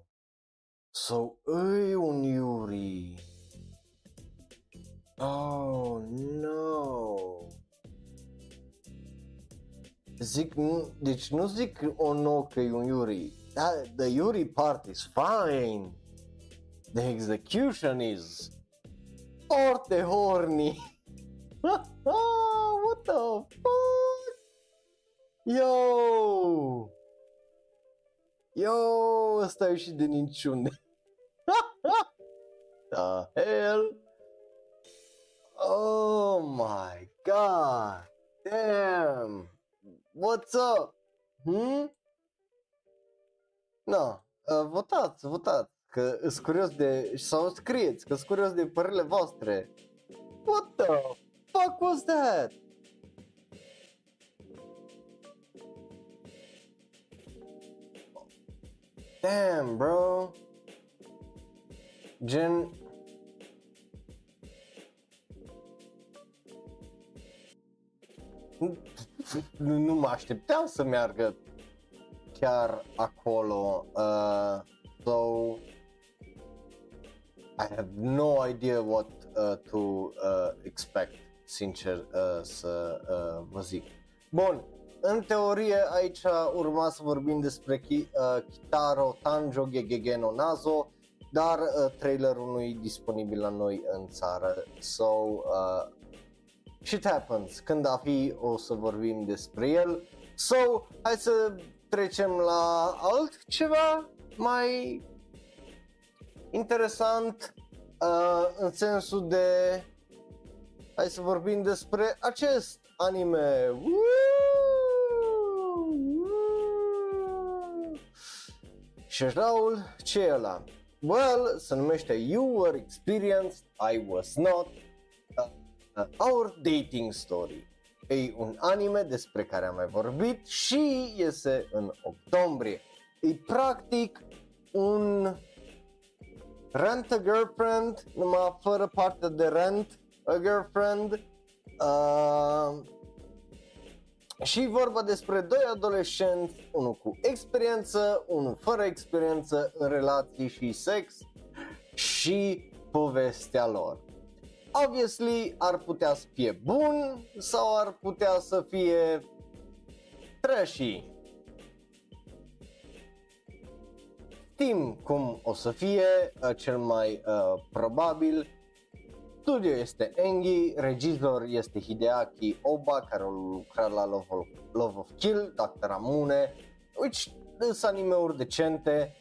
So, îi un Yuri. Oh, no! Zic, deci nu zic o no că e un Yuri. Da, the Yuri part is fine. The execution is foarte horny. What the fuck? Yo! Yo, ăsta e și de niciunde. The hell? Oh my god! Damn! What's up? Hmm? No, uh, votați, votați, că sunt curios de, sau scrieți, că sunt curios de părerile voastre. What the fuck was that? Damn, bro. Gen... Nu, nu mă așteptam să meargă chiar acolo. Uh, so, I have no idea what uh, to uh, expect, sincer uh, să uh, vă zic. Bun, în teorie aici urma să vorbim despre Ki, uh, Kitaro Tanjo Gegege no Nazo, dar uh, trailerul nu e disponibil la noi în țară. So, uh, shit happens. Când a fi o să vorbim despre el. So, hai să trecem la altceva mai interesant uh, în sensul de hai să vorbim despre acest anime. Woo! Și Raul, ce e ăla? Well, se numește You Were Experienced, I Was Not, uh, uh, Our Dating Story. E un anime despre care am mai vorbit și iese în octombrie. E practic un Rent a Girlfriend, numai fără parte de Rent a Girlfriend. Uh, și vorba despre doi adolescenți, unul cu experiență, unul fără experiență în relații și sex și povestea lor. Obviously ar putea să fie bun sau ar putea să fie trashy. Știm cum o să fie, uh, cel mai uh, probabil. Studio este Engi, regizor este Hideaki Oba, care a lucrat la Love of, Love of Kill, Dr. Amune, which sunt anime-uri decente.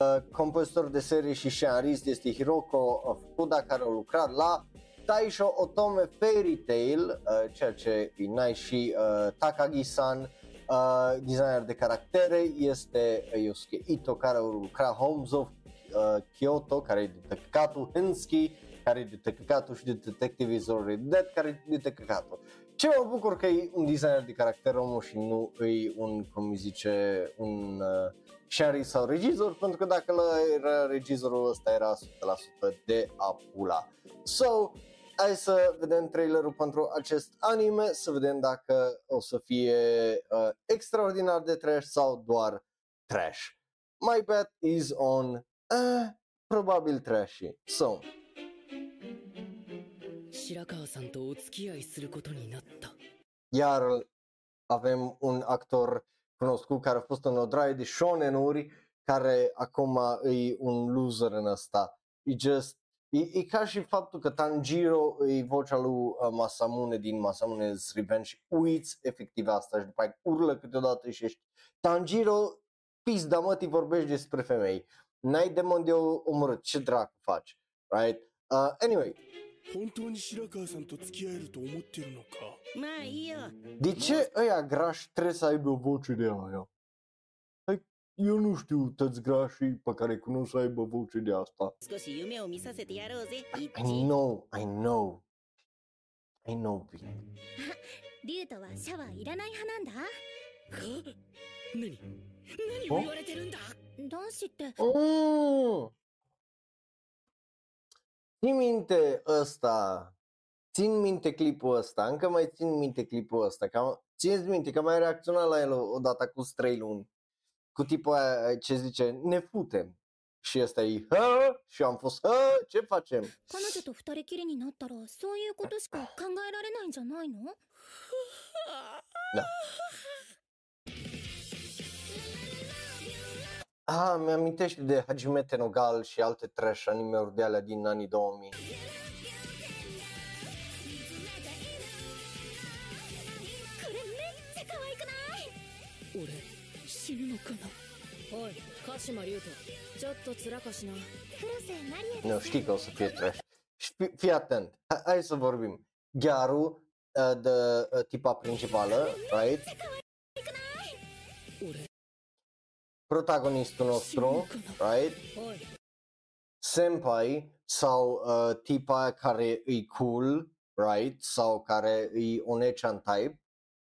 Uh, compozitor de serie și scenarist este Hiroko Fukuda, care a lucrat la Taisho Otome Fairy Tail, uh, ceea ce e nice și uh, Takagi-san, uh, designer de caractere, este Yosuke Ito, care a lucrat Homes of uh, Kyoto, care e de Takatu Hensky, care e de Takatu și de Detective is Already Dead, care e de Takatu. Ce mă bucur că e un designer de caracter omul și nu e un, cum îi zice, un uh, scenarist sau regizor, pentru că dacă era regizorul ăsta era 100% de apula. So, hai să vedem trailerul pentru acest anime, să vedem dacă o să fie uh, extraordinar de trash sau doar trash. My bet is on uh, probabil trashy. So, 白川さんとお付き合いすることになった。 iar avem un actor cunoscut care a fost în o draie de shonen-uri, care acum e un loser în asta. E just E, e ca și faptul că Tanjiro e vocea lui uh, Masamune din Masamune's Revenge și uiți efectiv asta și după aia urlă câteodată și ești Tanjiro, pizda mă, ti vorbești despre femei. N-ai demon de omorât, ce dracu faci, right? Uh, anyway, 本当に白川さんと付き合えると思ってるのかまあいいよ de ce ăia grași trebuie să aibă o voce de aia? Hai, Eu nu știu toți grașii pe care îi cunosc să aibă voce de asta. 少し夢を見させてやろうぜイッ I チ know, I know. I know, Vic. リュウトはシャワーいらない派なんだ何何を言われてるんだ男子って Mm. Țin minte ăsta, țin minte clipul ăsta, încă mai țin minte clipul ăsta, că am, țineți minte că am mai reacționat la el odată cu trei luni, cu tipul aia ce zice, ne futem. Și ăsta e, hă? Și eu am fost, hă? Ce facem? 彼女と二人きりになったらそういうことしか考えられないんじゃないの Da. Ah, mi-amintește de Hajime Tenogal și alte trash anime-uri de alea din anii 2000. 俺 死ぬのかなおい鹿島龍斗ちょっと面かしな黒瀬マリエ Nu, știi că o să fie trash. Și fii, fii atent, hai, hai să vorbim. Gyaru, uh, de uh, tipa principală, right? 俺 Protagonistul nostru, right? おい Senpai sau uh, tipa care e cool, right? Sau care e onechan type,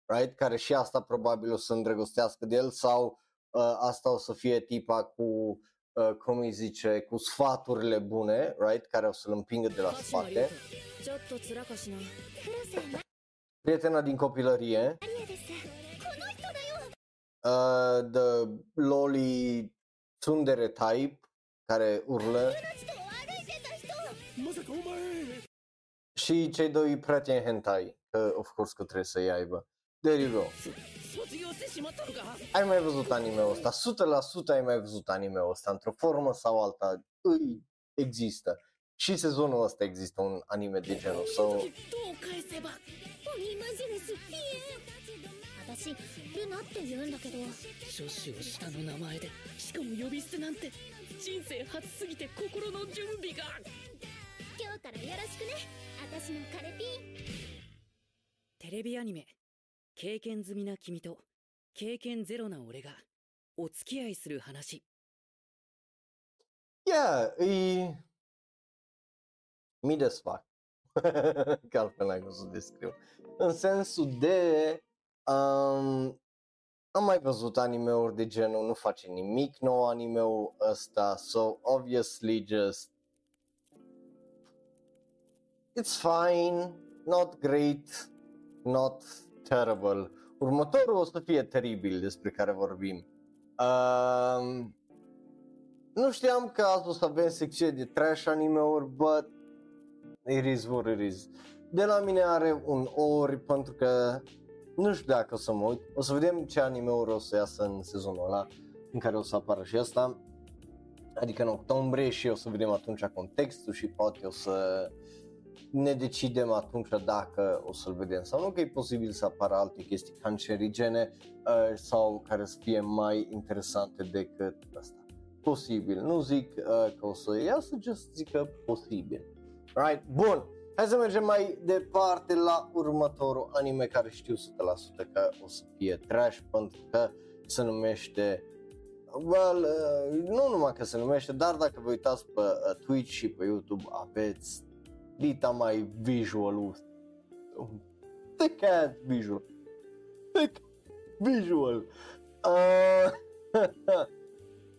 right? care și asta probabil o să îndrăgostească de el sau uh, asta o să fie tipa cu, uh, cum îi zice, cu sfaturile bune, right? care o să-l împingă de la spate. Prietena din copilărie. Uh, the loli tsundere type care urlă și cei doi prieteni hentai, că of course că trebuie să-i aibă. There you go. Ai mai văzut anime-ul ăsta, 100% ai mai văzut anime-ul ăsta, într-o formă sau alta, îi există. Și sezonul ăsta există un anime de genul, so... テレビアニメ経験済みな君と経験ゼロな俺がお付き合いする話 yeah, e... Mi desfac. Că altfel n-ai cum să descriu. În sensul de... Um, am mai văzut anime-uri de genul, nu face nimic nou anime-ul ăsta, so obviously just it's fine, not great, not terrible. Următorul o să fie teribil despre care vorbim. Um, nu știam că azi o să avem secție de trash anime-uri, but it is what it is. De la mine are un ori pentru că nu știu dacă o să mă uit. O să vedem ce anime-uri o să iasă în sezonul ăla în care o să apară și asta. Adică în octombrie și o să vedem atunci contextul și poate o să ne decidem atunci dacă o să-l vedem sau nu, că e posibil să apară alte chestii cancerigene uh, sau care să fie mai interesante decât asta. Posibil, nu zic uh, că o să iasă, just zic că posibil. Right? Bun, hai să mergem mai departe la următorul anime care știu 100% că o să fie trash pentru că se numește Well, uh, nu numai că se numește, dar dacă vă uitați pe uh, Twitch și pe YouTube aveți dita mai visual thick ass visual. Thick visual. Uh,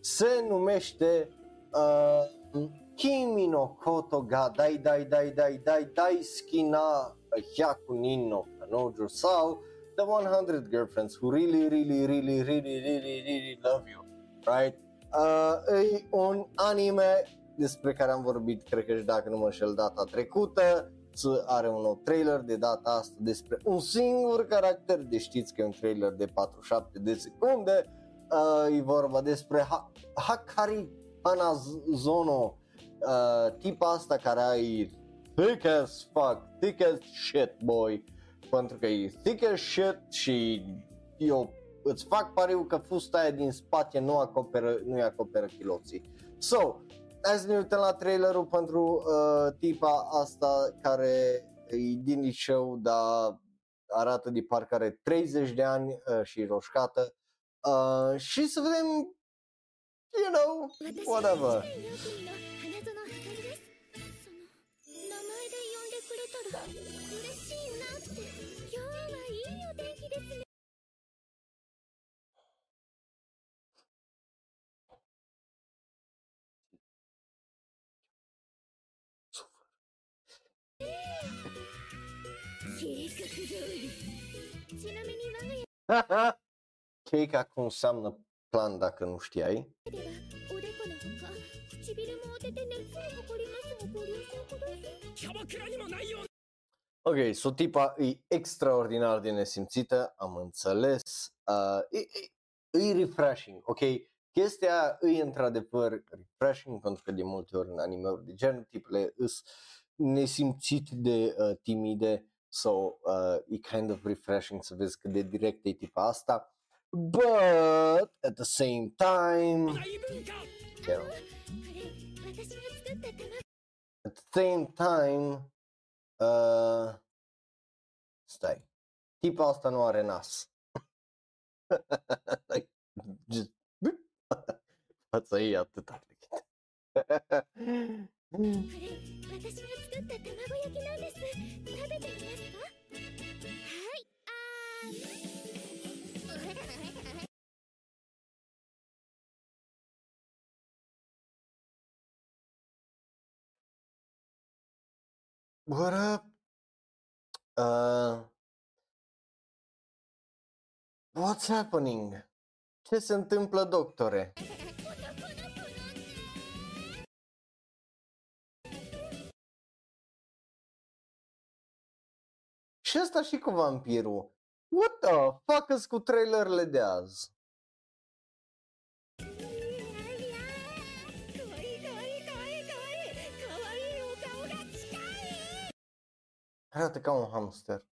se numește uh, Kimi no Koto ga Dai Dai Dai Dai Dai Daisuki na Hyaku nin no Kanojo sau The 100 Girlfriends Who Really Really Really Really Really Really Love You Right? Uh, e un anime despre care am vorbit, cred că și dacă nu mă înșel data trecută, să are un nou trailer de data asta despre un singur caracter, deci știți că e un trailer de 47 de secunde, uh, e vorba despre ha- Hakari Hanazono, uh, tipa asta care ai thick as fuck, thick as shit boy, pentru că e thick as shit și eu îți fac pariu că fusta aia din spate nu acoperă, nu acoperă chiloții. So, hai să ne uităm la trailerul pentru uh, tipa asta care e din liceu, dar arată de parcă are 30 de ani uh, și e roșcată. Uh, și să vedem, you know, 私 whatever. Keika înseamnă plan dacă nu știai. Ok, so tipa e extraordinar de nesimțită, am înțeles. Uh, e, e, e refreshing, ok? Chestia e într-adevăr refreshing pentru că de multe ori în anime de genul tipele îs nesimțit de uh, timide So uh, e kind of refreshing să vezi cât de direct e tipa asta. But at the same time... You at the same time... Uh, stai. Tipa asta nu are nas. like, just... Fața ei atât. これ私が作った卵焼きなんです食べてみますかはいあー Bora. Uh, what's happening? Ce se întâmplă, doctore? Și asta și cu vampirul. What the fuck is cu trailerele de azi? Arată ca un hamster.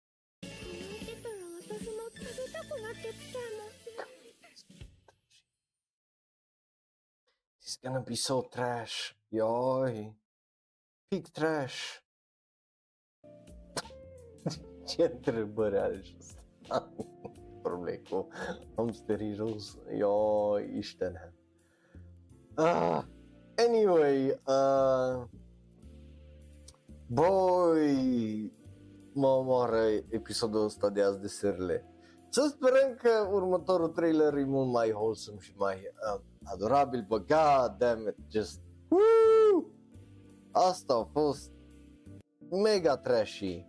It's gonna be so trash. Ioi. Big trash. Ce întrebări are și ăsta? Probleme cu hamsterii jos. Ioi, Iștene. Ah, anyway, uh, boy, mă omoară episodul ăsta de azi de serile. Să sperăm că următorul trailer e mult mai wholesome și mai uh, adorabil, but god damn it, just woo! Asta a fost mega trashy.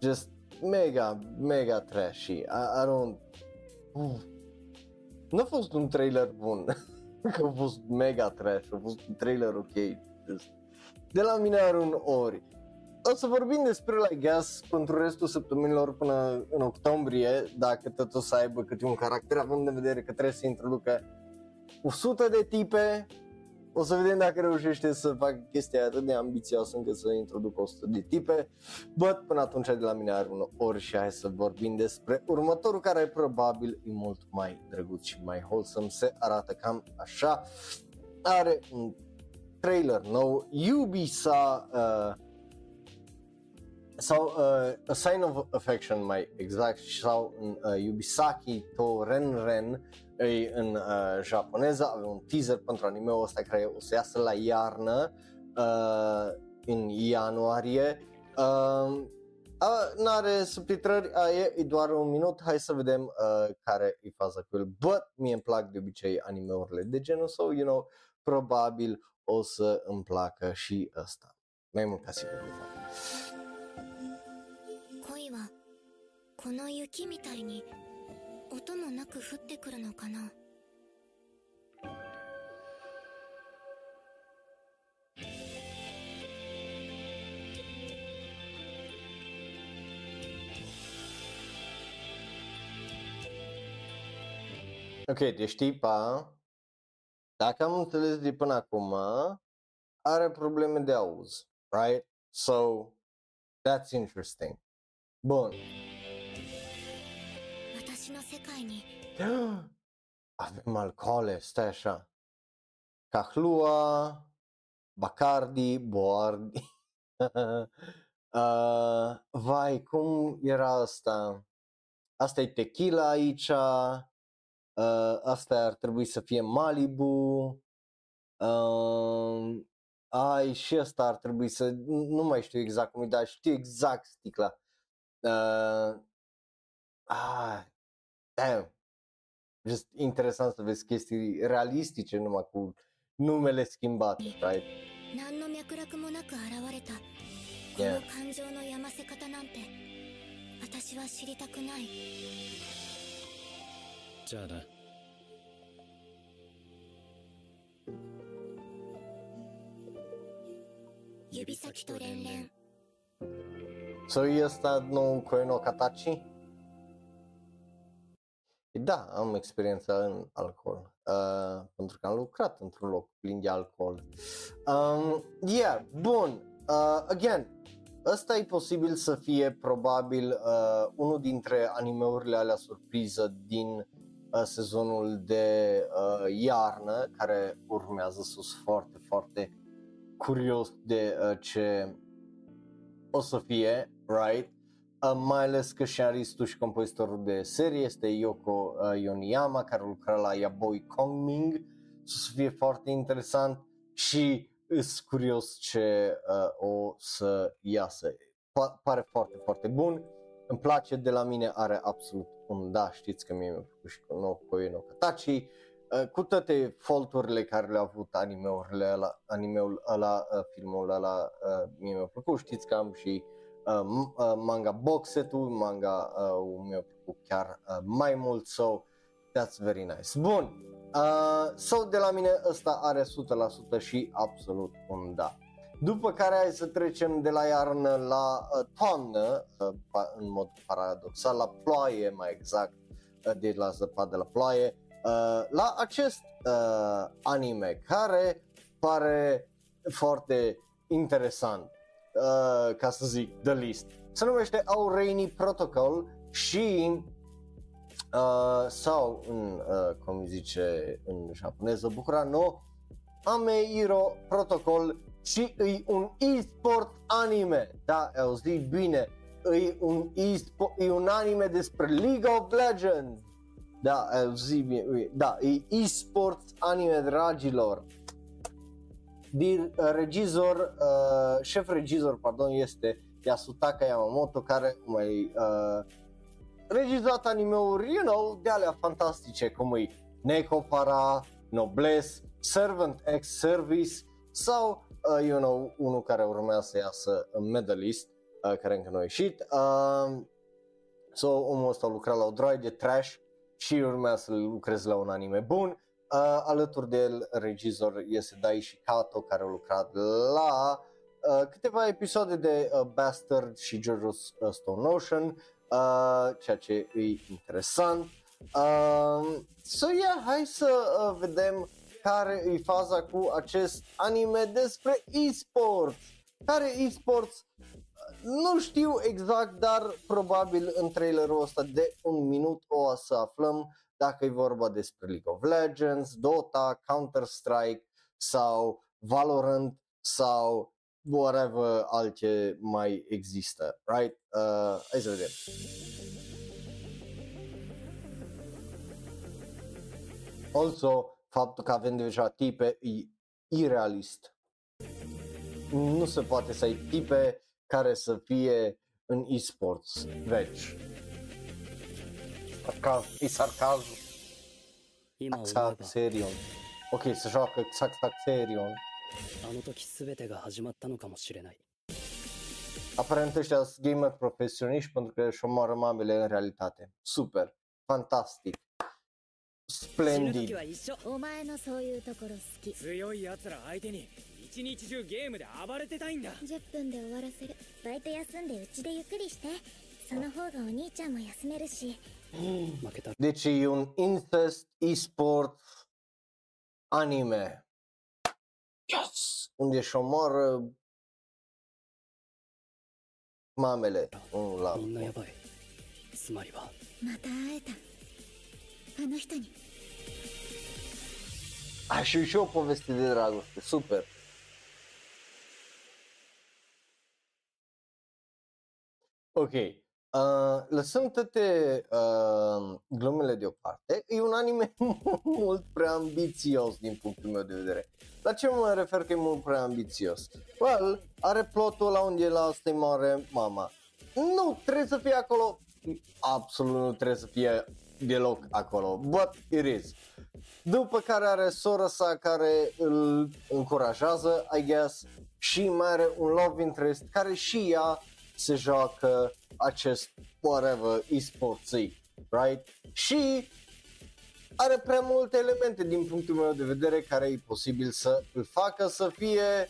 Just mega, mega trashy. I, I don't... Uf. Nu a fost un trailer bun, că a fost mega trash, a fost un trailer ok. Just. De la mine are un ori o să vorbim despre la Gas pentru restul săptămânilor până în octombrie, dacă tot o să aibă câte un caracter, având în vedere că trebuie să introducă 100 de tipe, o să vedem dacă reușește să facă chestia atât de ambițioasă încât să introducă 100 de tipe, but până atunci de la mine are un ori și hai să vorbim despre următorul care probabil e mult mai drăguț și mai wholesome, se arată cam așa, are un trailer nou, Ubisoft uh, sau uh, A Sign of Affection mai exact sau în uh, Yubisaki to Ren Ren e în uh, japoneză, avem un teaser pentru anime-ul ăsta care o să iasă la iarnă uh, în ianuarie uh, uh, n-are subtitrări, uh, e, e doar un minut, hai să vedem uh, care e faza cu el, but mie îmi plac de obicei anime-urile de genul sau, so, you know, probabil o să îmi placă și ăsta, mai mult ca sigur de fapt. 恋はこの雪みたいに 音もなく降ってくるのかな Ok, deci tipa, dacă am înțeles de până acum, are probleme de auz, right? So, that's interesting. Bun. faini. Avem alcoole, stai așa. Cahlua, Bacardi, Boardi. uh, vai, cum era asta? Asta e tequila aici. Uh, asta ar trebui să fie Malibu. Uh, ai și asta ar trebui să... Nu mai știu exact cum e, dar știu exact sticla. Uh, ah, damn. Just interesant să vezi chestii realistice numai cu numele schimbat, right? 何の脈絡もなく現れたこ Yeah. の感情のやませ方なんて私は知りたくないじゃあな 指先と連 da, am experiență în alcool, uh, pentru că am lucrat într-un loc plin de alcool. Um, yeah, bun, uh, again, ăsta e posibil să fie probabil uh, unul dintre animeurile alea surpriză din uh, sezonul de uh, iarnă, care urmează sus foarte, foarte curios de uh, ce o să fie, right? Uh, mai ales că scenaristul și compozitorul de serie este Yoko uh, Yoniyama, care lucra la Yaboi Kongming, să fie foarte interesant și îs curios ce uh, o să iasă. Pa- pare foarte, foarte bun, îmi place de la mine, are absolut un da, știți că mie mi-a plăcut și cu nou Koe no Katachi, uh, cu toate faulturile care le-au avut animeurile ăla, animeul ăla, uh, filmul ăla, uh, mie mi-a plăcut, știți că am și uh, m- uh, manga box set-ul, manga uh, mi-a plăcut chiar uh, mai mult, so that's very nice. Bun, uh, so de la mine ăsta are 100% și absolut un da. După care hai să trecem de la iarnă la uh, toamnă, uh, pa- în mod paradoxal, la ploaie mai exact, uh, de la zăpadă la ploaie, uh, la acest uh, anime care pare foarte interesant, uh, ca să zic, the list. Se numește Aureni Protocol și uh, sau în, uh, cum zice în japoneză, Bukurano Ameiro Protocol și e un e-sport anime. Da, au zis bine, e un, e-sport, e un anime despre League of Legends. Da, au zis bine, da, e e-sport anime, dragilor. Dir, regizor, uh, șef regizor, pardon, este Yasutaka Yamamoto, care mai uh, regizat anime-uri, you know, de alea fantastice, cum e Neko Para, Noblesse, Servant X Service sau, uh, you know, unul care urmează să iasă în Medalist, uh, care încă nu a ieșit. Uh, so, omul ăsta a lucrat la o droid de trash și urmează să lucreze la un anime bun. Uh, alături de el, regizor este Daishi Kato, care a lucrat la uh, câteva episoade de uh, Bastard și JoJo's uh, Stone Ocean, uh, ceea ce e interesant. Uh, so, yeah, hai să uh, vedem care e faza cu acest anime despre e-sports. Care e-sports? Nu știu exact, dar probabil în trailerul ăsta de un minut o să aflăm dacă e vorba despre League of Legends, Dota, Counter-Strike sau Valorant sau whatever alte mai există, right? Uh, hai să vedem. Also, faptul că avem deja tipe e irealist. Nu se poate să ai tipe care să fie în e-sports, veci. sarcasmo e sarcasmo. Saxaxerion. Ok, se joga Saxaxerion. Aparent ăștia sunt gamer profesioniști pentru că își omoară mamele în realitate. Super. Fantastic. Splendid. 一日中ゲームで暴れてたいんだ10分で終わらせるバイト休んでうちでゆっくりしてその方がお兄ちゃんも休めるし 負けた Deci e un incest e-sport anime. Yes! Unde își omoară mamele unul la みんなや altul. ばいつまりはまた会えたあの人に A, și și o poveste de dragoste, super. Ok, uh, lăsăm toate uh, glumele deoparte, e un anime mult prea ambițios din punctul meu de vedere. La ce mă refer că e mult prea ambițios? Well, are plotul la unde la asta moare mama. Nu, trebuie să fie acolo, absolut nu trebuie să fie deloc acolo, but it is. După care are sora sa care îl încurajează, I guess, și mai are un love interest care și ea se joacă acest whatever e-sports right? Și are prea multe elemente din punctul meu de vedere care e posibil să îl facă să fie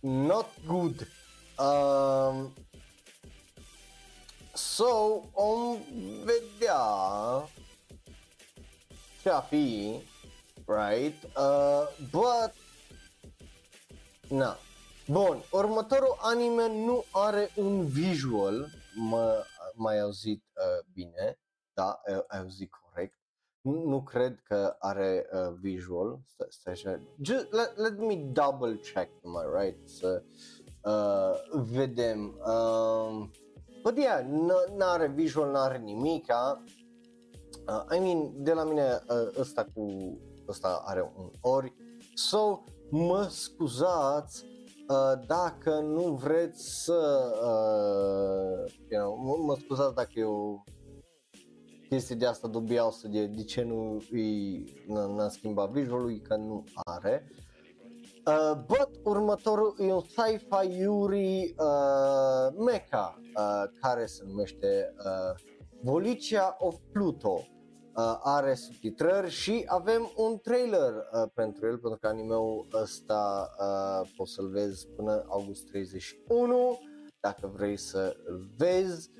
not good. Um, so, om vedea ce a fi, right? Uh, but, na. Bun, următorul anime nu are un visual, mă, mai auzit uh, bine, da, uh, ai auzit corect. Nu, nu cred că are uh, visual, stai, stai așa. Just, let, let me double check, am I right? Să uh, vedem. Um, but yeah, n- n-are visual, n-are nimica. Uh, I mean, de la mine uh, ăsta cu ăsta are un ori. So, mă scuzați uh, dacă nu vreți să uh, you know, mă, mă scuzați dacă eu chestii de asta dubioasă de, de ce nu îi, n- n-a schimbat visualul, că nu are. Uh, but următorul e un sci-fi Yuri uh, mecha uh, care se numește uh, Volicia of Pluto. Uh, are subtitrări și avem un trailer uh, pentru el, pentru că animeul ăsta uh, poți să-l vezi până august 31, dacă vrei să îl vezi,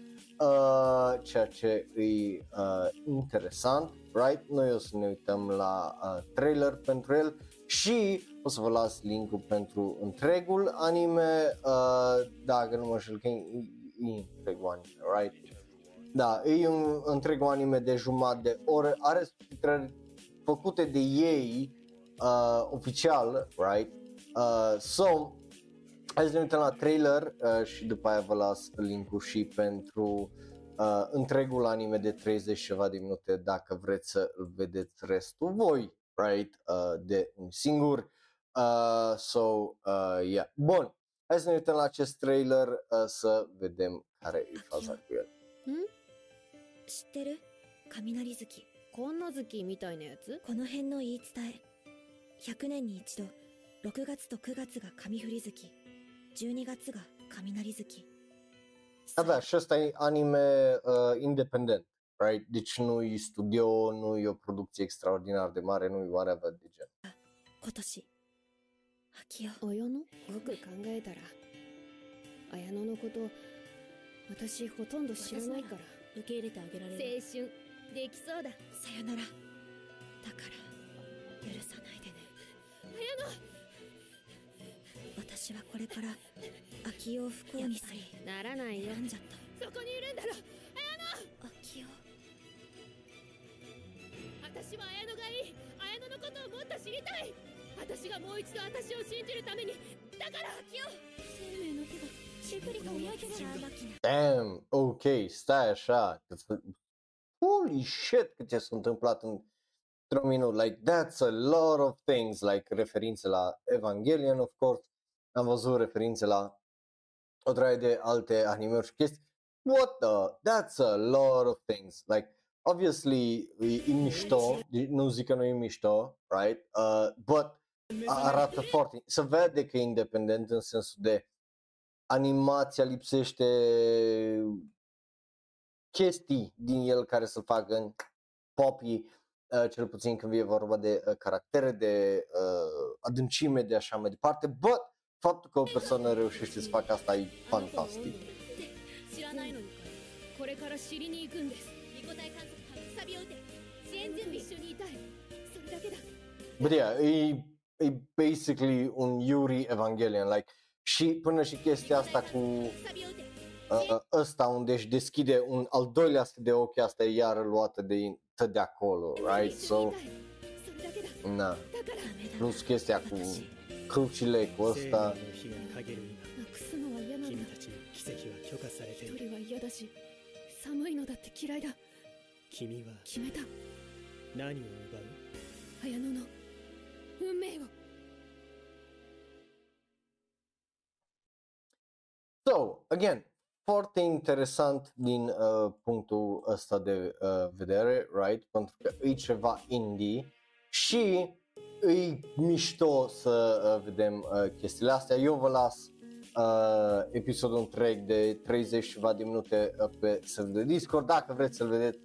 uh, ceea ce e uh, interesant, right? Noi o să ne uităm la uh, trailer pentru el și o să vă las linkul pentru întregul anime, uh, dacă nu mă știu, că e, e întregul anime, right? Da, e un întreg anime de jumătate de oră, are subtitrări făcute de ei uh, oficial, right? Uh, so, hai să ne uităm la trailer uh, și după aia vă las linkul și pentru uh, întregul anime de 30 ceva de minute dacă vreți să îl vedeți restul voi, right? Uh, de un singur. Uh, so, uh, yeah. Bun, hai să ne uităm la acest trailer uh, să vedem care e faza cu el. 知ってる雷月こんな月みたいなやつこの辺の言い伝え100年に一度6月と9月が神降り月12月が雷月 Avea, și ăsta e anime uh, independent, right? Deci nu e studio, nu e o producție extraordinar de mare, nu e whatever de gen. 今年秋代綾乃よく考えたら綾乃のこと私ほとんど知らないから受け入れてあげられ青る春できそうだ。さよなら。だから許さないでね。私はこれから秋代を不幸にすりならないよ。選んじゃった。そこにいるんだろ！秋代私は綾乃がいい。綾乃のことをもっと知りたい。私がもう一度私を信じるために。だから！秋代生命の手が Damn, ok, stai așa. Holy shit, cât ce s-a întâmplat în într-un minut. Like, that's a lot of things, like referințe la Evangelion, of course. Am văzut referințe la o draie de alte animeuri și chestii. What the? That's a lot of things. Like, obviously, e, e mișto, nu zic că nu e mișto, right? Uh, but arată foarte, se vede că e independent în sensul de animația lipsește chestii din el care să facă în popi, uh, cel puțin când vine vorba de uh, caractere, de uh, adâncime, de așa mai departe, but faptul că o persoană reușește să facă asta e fantastic. But yeah, e, e basically un Yuri Evangelion, like și până și chestia asta cu uh, uh, ăsta unde își deschide un al doilea de ochi, asta e iară luată de, de acolo, right? So, na. Plus chestia cu crucile, cu ăsta. Kimi wa... Kimeta. Nani o ubau? Ayano no... Unmei o... So, again, foarte interesant din uh, punctul ăsta de uh, vedere, right? Pentru că e ceva indie și e mișto să uh, vedem uh, chestiile astea. Eu vă las uh, episodul întreg de 30 ceva de minute uh, pe server de Discord. Dacă vreți să-l vedeți,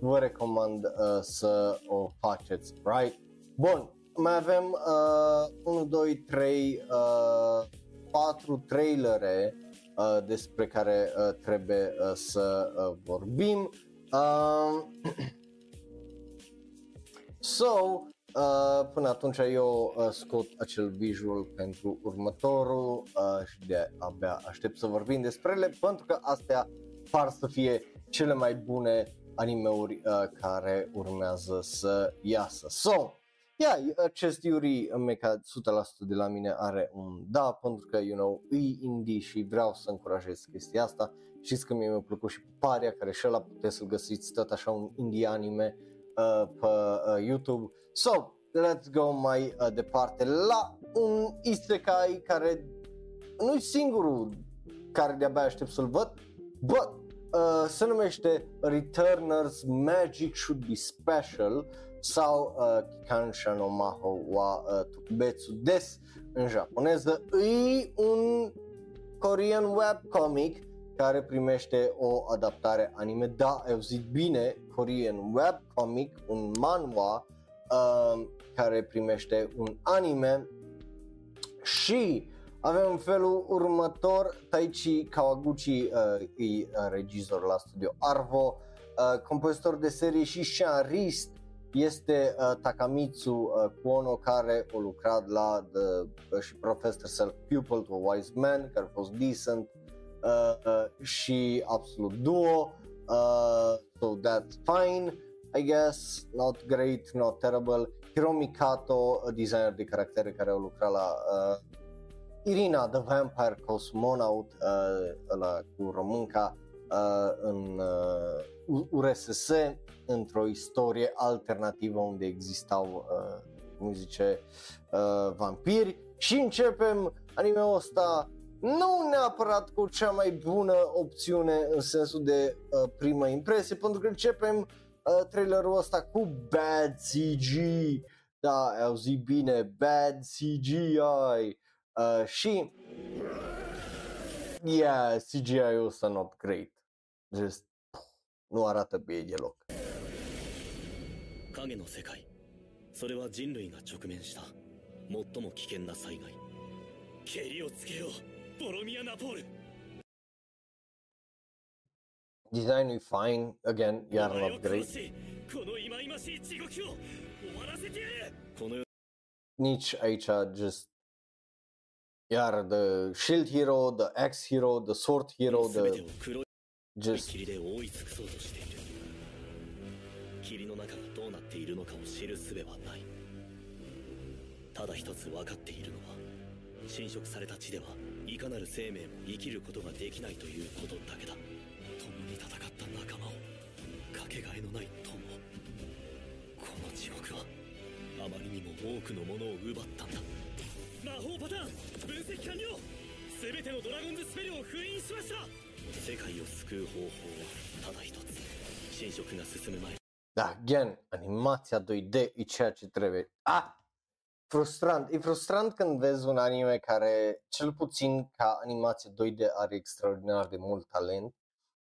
vă recomand uh, să o faceți, right? Bun, mai avem uh, 1, 2, 3, uh, 4 trailere uh, despre care uh, trebuie uh, să uh, vorbim. Uh, so, uh, până atunci eu uh, scot acel visual pentru următorul uh, și de abia aștept să vorbim despre ele pentru că astea par să fie cele mai bune animeuri uh, care urmează să iasă. So, yeah, acest Yuri Mecha 100% de la mine are un da, pentru că, you know, e indie și vreau să încurajez chestia asta. Știți că mie mi-a plăcut și Paria, care și ăla puteți să-l găsiți tot așa un indie anime uh, pe uh, YouTube. So, let's go mai uh, departe la un isekai care nu-i singurul care de-abia aștept să-l văd, but uh, se numește Returners Magic Should Be Special sau uh, Kikansha no Maho wa uh, Tokubetsu Des în japoneză. E un Korean webcomic care primește o adaptare anime. Da, eu zic bine, Korean webcomic, un manhwa uh, care primește un anime și avem în felul următor Taichi Kawaguchi uh, e uh, regizor la studio Arvo, uh, compozitor de serie și scenarist este uh, Takamitsu uh, Kuono care a lucrat la The, uh, și Professor Self Pupil to a Wise Man care a fost decent uh, uh, și absolut duo uh, so that's fine I guess not great, not terrible. Hiromi Kato, designer de caractere care au lucrat la uh, Irina The Vampire Cosmonaut, uh, ăla cu românca, uh, în uh, URSS, într-o istorie alternativă unde existau, uh, cum zice, uh, vampiri. Și începem anime-ul ăsta nu neapărat cu cea mai bună opțiune în sensul de uh, primă impresie, pentru că începem uh, trailerul ăsta cu bad CG, da, au zis bine, bad CGI, uh, și yeah, CGI-ul ăsta not great, just nu arată bine deloc. 影の世界それは人類が直面した最も危険な災害けりをつけようボロミア・ナポール Design is fine, again, お iar 前を not 殺 great. しこの忌々しい地獄を終わらせてやるこの世 Nici aici just iar the shield hero, the axe hero, the sword hero, the just 霧の中がどうなっているのかを知る術はない。ただ一つ分かっているのは侵食された地ではいかなる生命も生きることができないということだけだ。共に戦った仲間をかけがえのない友。この地獄はあまりにも多くのものを奪ったんだ。魔法パターン分析完了。全てのドラゴンズスペルを封印しました。世界を救う方法はただ一つ。侵食が進む前 Da, gen animația 2D e ceea ce trebuie. Ah! Frustrant. E frustrant când vezi un anime care, cel puțin ca animație 2D, are extraordinar de mult talent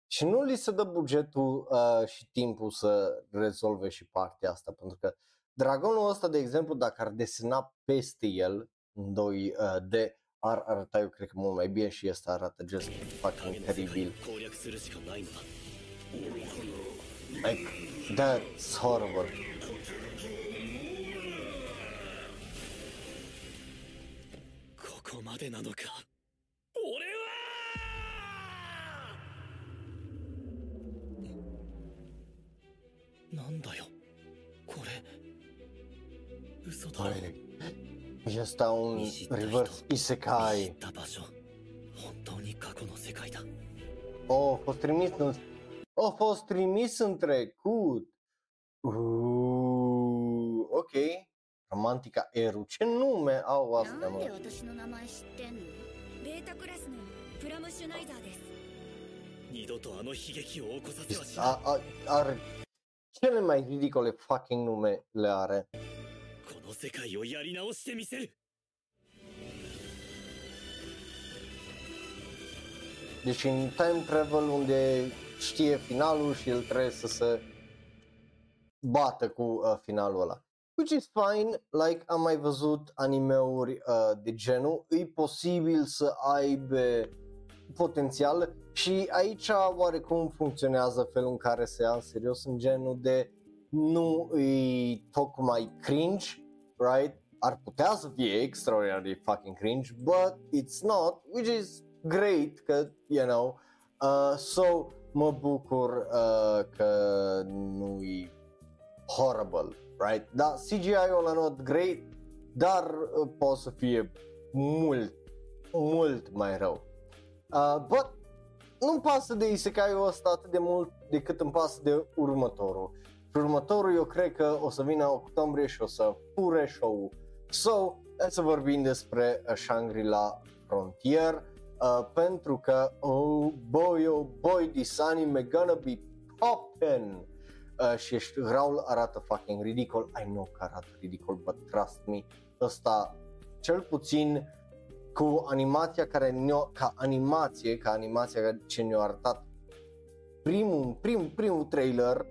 și nu li se dă bugetul uh, și timpul să rezolve și partea asta, pentru că dragonul ăsta, de exemplu, dacă ar desena peste el în 2D, uh, ar arăta, eu cred că mult mai bine și ăsta arată just fucking teribil. Like, that's horrible. ここまでなのか俺はなんだよこれ嘘だろ E ăsta un 見知った人 reverse 見知 isekai. った場所本当に過去の世界だ Oh, a fost trimis în... Oh, a fost trimis în trecut. Uh, ok. Romantica Eru. Ce nume au な astea, んで mă? 私の名前知ってんのベータクラスのプラムシュナイザーです二度とあの悲劇を起こさせはしない A, a, are cele mai ridicole fucking nume le are. この世界をやり直してみせる Deci în time travel unde știe finalul și el trebuie să se bată cu uh, finalul ăla. Which is fine, like am mai văzut animeuri uh, de genul, e posibil să aibă potențial și aici oarecum funcționează felul în care se ia în serios în genul de nu e tocmai cringe, right? Ar putea să fie extraordinar de fucking cringe, but it's not, which is great, că, you know, uh, so mă bucur uh, că nu e horrible, right? Da, CGI-ul ăla not great, dar uh, poate să fie mult, mult mai rău. Uh, but nu-mi pasă de isekai-ul ăsta atât de mult decât îmi pasă de următorul. Și următorul eu cred că o să vină octombrie și o să fure show So, hai să vorbim despre uh, Shangri-La Frontier. Uh, pentru că oh boy, oh boy, this anime gonna be poppin' uh, și ești, Raul arată fucking ridicol, I know că arată ridicol, but trust me, ăsta cel puțin cu animația care ne ca animație, ca animația ce ne-a arătat primul, prim, primul trailer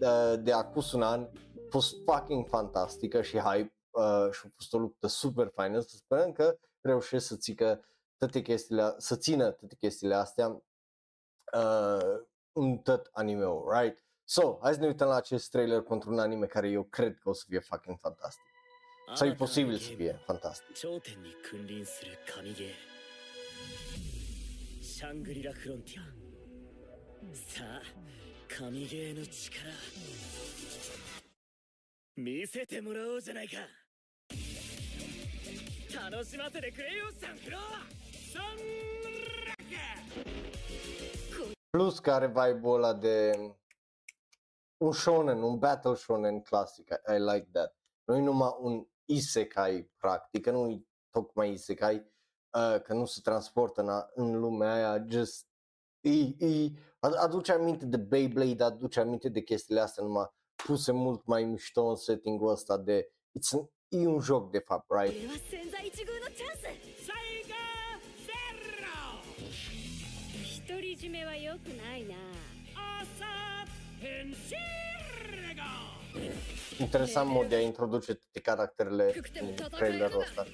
uh, de acum un an a fost fucking fantastică și hype uh, și a fost o luptă super faină, să sperăm că reușesc să țică toate chestiile, să țină toate chestiile astea uh, în tot anime-ul, right? So, hai să ne uităm la acest trailer pentru un anime care eu cred că o să fie fucking fantastic. Sau e posibil să fie fantastic. シャングリラフロンティアさあ神ゲーの力見せてもらおうじゃないか楽しませてくれよサンフロー Plus care are vibe-ul ăla de un shonen, un battle shonen clasic, I, I like that. Nu e numai un isekai practic, nu e tocmai isekai, uh, că nu se transportă în, în lumea aia, just e, e, aduce aminte de Beyblade, aduce aminte de chestiile astea numai puse mult mai mișto în setting-ul ăsta de it's an, e un joc de fapt, right? じめはよくないな Interesant mod de a introduce tutte caracterele în trailerul ăsta.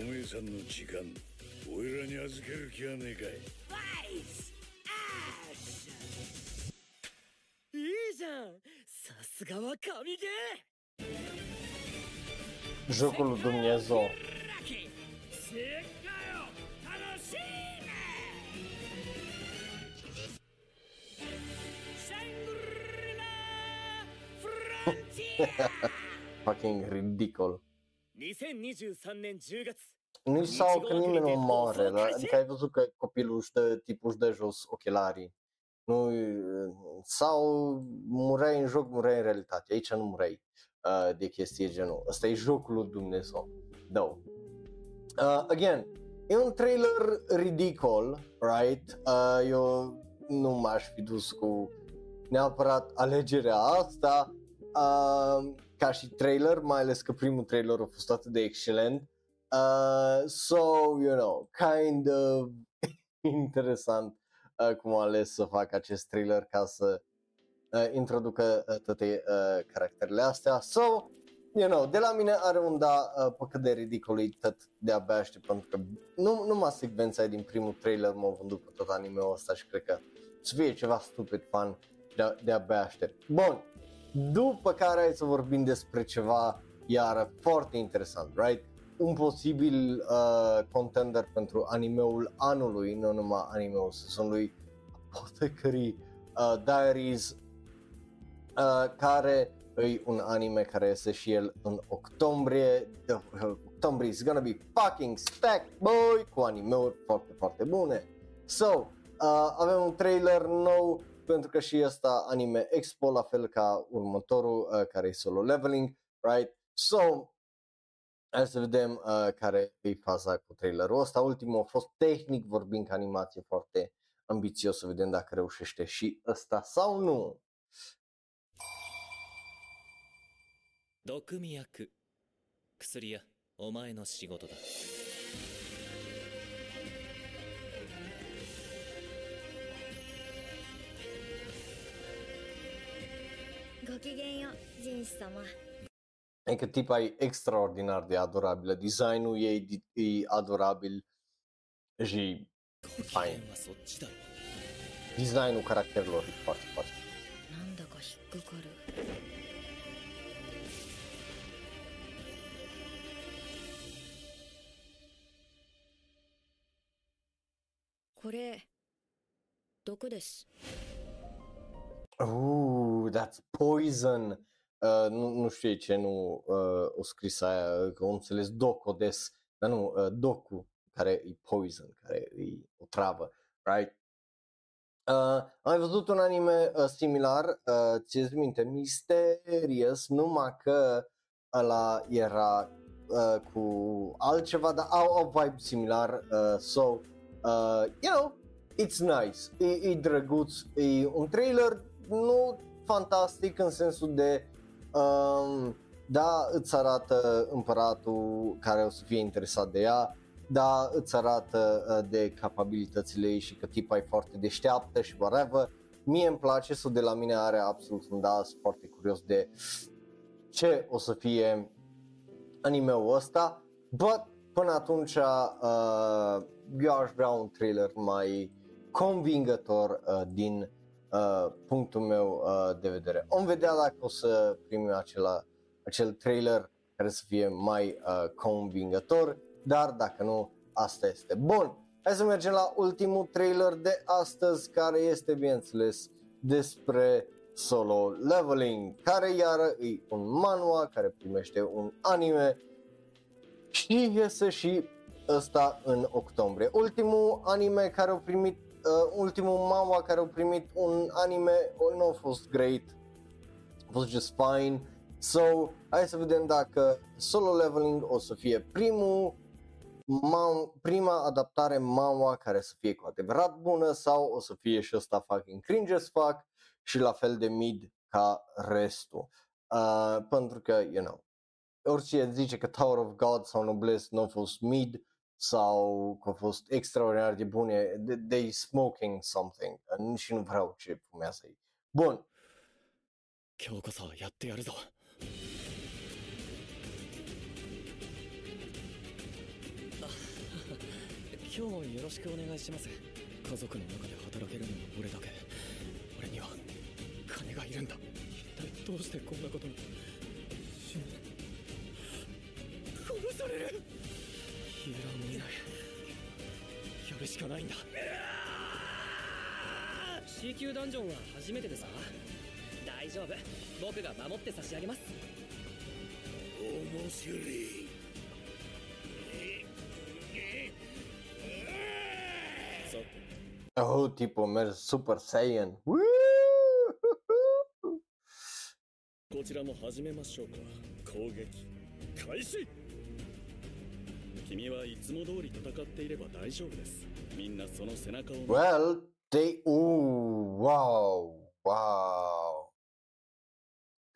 Ome-san no chikan, oira ni いいじゃん Jocul lui Dumnezeu. Fucking ridicol. Nu-i sau că nimeni nu moare, dar adică ai văzut că copilul își tipul de jos ochelarii. Nu, sau mureai în joc, mureai în realitate. Aici nu mureai uh, de chestie genul. Ăsta e jocul lui Dumnezeu. Da. Uh, again, e un trailer ridicol, right? Uh, eu nu m-aș fi dus cu neapărat alegerea asta uh, ca și trailer, mai ales că primul trailer a fost atât de excelent. Uh, so, you know, kind of interesant uh, cum a ales să facă acest trailer ca să uh, introducă uh, toate uh, caracterele astea. So, you know, de la mine are un da uh, pe cât de ridicol e tot de abia aștept pentru că nu, numai secvența din primul trailer m-a vândut pe tot anime-ul ăsta și cred că să fie ceva stupid fan de, de abia aștept. Bun, după care hai să vorbim despre ceva iar foarte interesant, right? Un posibil uh, contender pentru animeul anului, nu numai animeul sezonului, Apothecary uh, Diaries, uh, care e un anime care iese și el în octombrie. Uh, octombrie is gonna be fucking stacked, boy, cu animeuri foarte, foarte bune. So, uh, avem un trailer nou pentru că și ăsta anime expo, la fel ca următorul uh, care e solo leveling, right? So, hai să vedem uh, care e faza cu trailerul ăsta. Ultimul a fost tehnic vorbind ca animație foarte ambițios să vedem dacă reușește și ăsta sau nu. 毒味薬薬屋お前の仕事だごきげんよう人士様 Adică tipa e extraordinar de adorabilă, designul ei e adorabil și 機 fain. 嫌はそっちだろ Designul caracterelor e foarte, foarte なんだか引っかかるこれ毒です Ooh, that's poison. Uh, nu, nu știu ce nu uh, o scris aia, că o înțeles Docodes, dar nu, uh, Doku, care e poison, care e o travă, right? Uh, am mai văzut un anime uh, similar, uh, ți minte, Mysterious, numai că ăla era uh, cu altceva, dar au, au vibe similar, uh, so, uh, you know, it's nice, e, e drăguț, e un trailer nu fantastic în sensul de, um, da, îți arată împăratul care o să fie interesat de ea, da, îți arată uh, de capabilitățile ei și că tipa e foarte deșteaptă și whatever. Mie îmi place, sau de la mine are absolut un da, sunt foarte curios de ce o să fie anime-ul ăsta, but până atunci uh, eu aș vrea un trailer mai convingător uh, din uh, punctul meu uh, de vedere. Om vedea dacă o să primim acela, acel trailer care să fie mai uh, convingător, dar dacă nu, asta este. Bun, hai să mergem la ultimul trailer de astăzi, care este, bineînțeles, despre solo leveling, care iară e un manhwa care primește un anime și iese și ăsta în octombrie. Ultimul anime care au primit, uh, ultimul manhwa care au primit un anime oh, nu a fost great, a fost just fine. So, hai să vedem dacă solo leveling o să fie primul man- prima adaptare manhwa care să fie cu adevărat bună sau o să fie și ăsta fucking cringe as fuck și la fel de mid ca restul. Uh, pentru că, you know, orice zice că Tower of God sau Noblesse nu a fost mid sau că a fost extraordinar de bune, they, they smoking something uh, și nu vreau ce fumează ei. Bun, 今日こそやってやるぞあ今日もよろしくお願いします家族の中で働けるのは俺だけ俺には金がいるんだ一体どうしてこんなことに死ぬ殺される やらもいないやるしかないんだ。C 級ダンジョンは初めてでさ大丈夫。僕が守って差し上げます。面白い。さ oh, tipo merge Super Saiyan. こちらも始めましょうか。攻撃開始 Well, they... oh, wow, wow.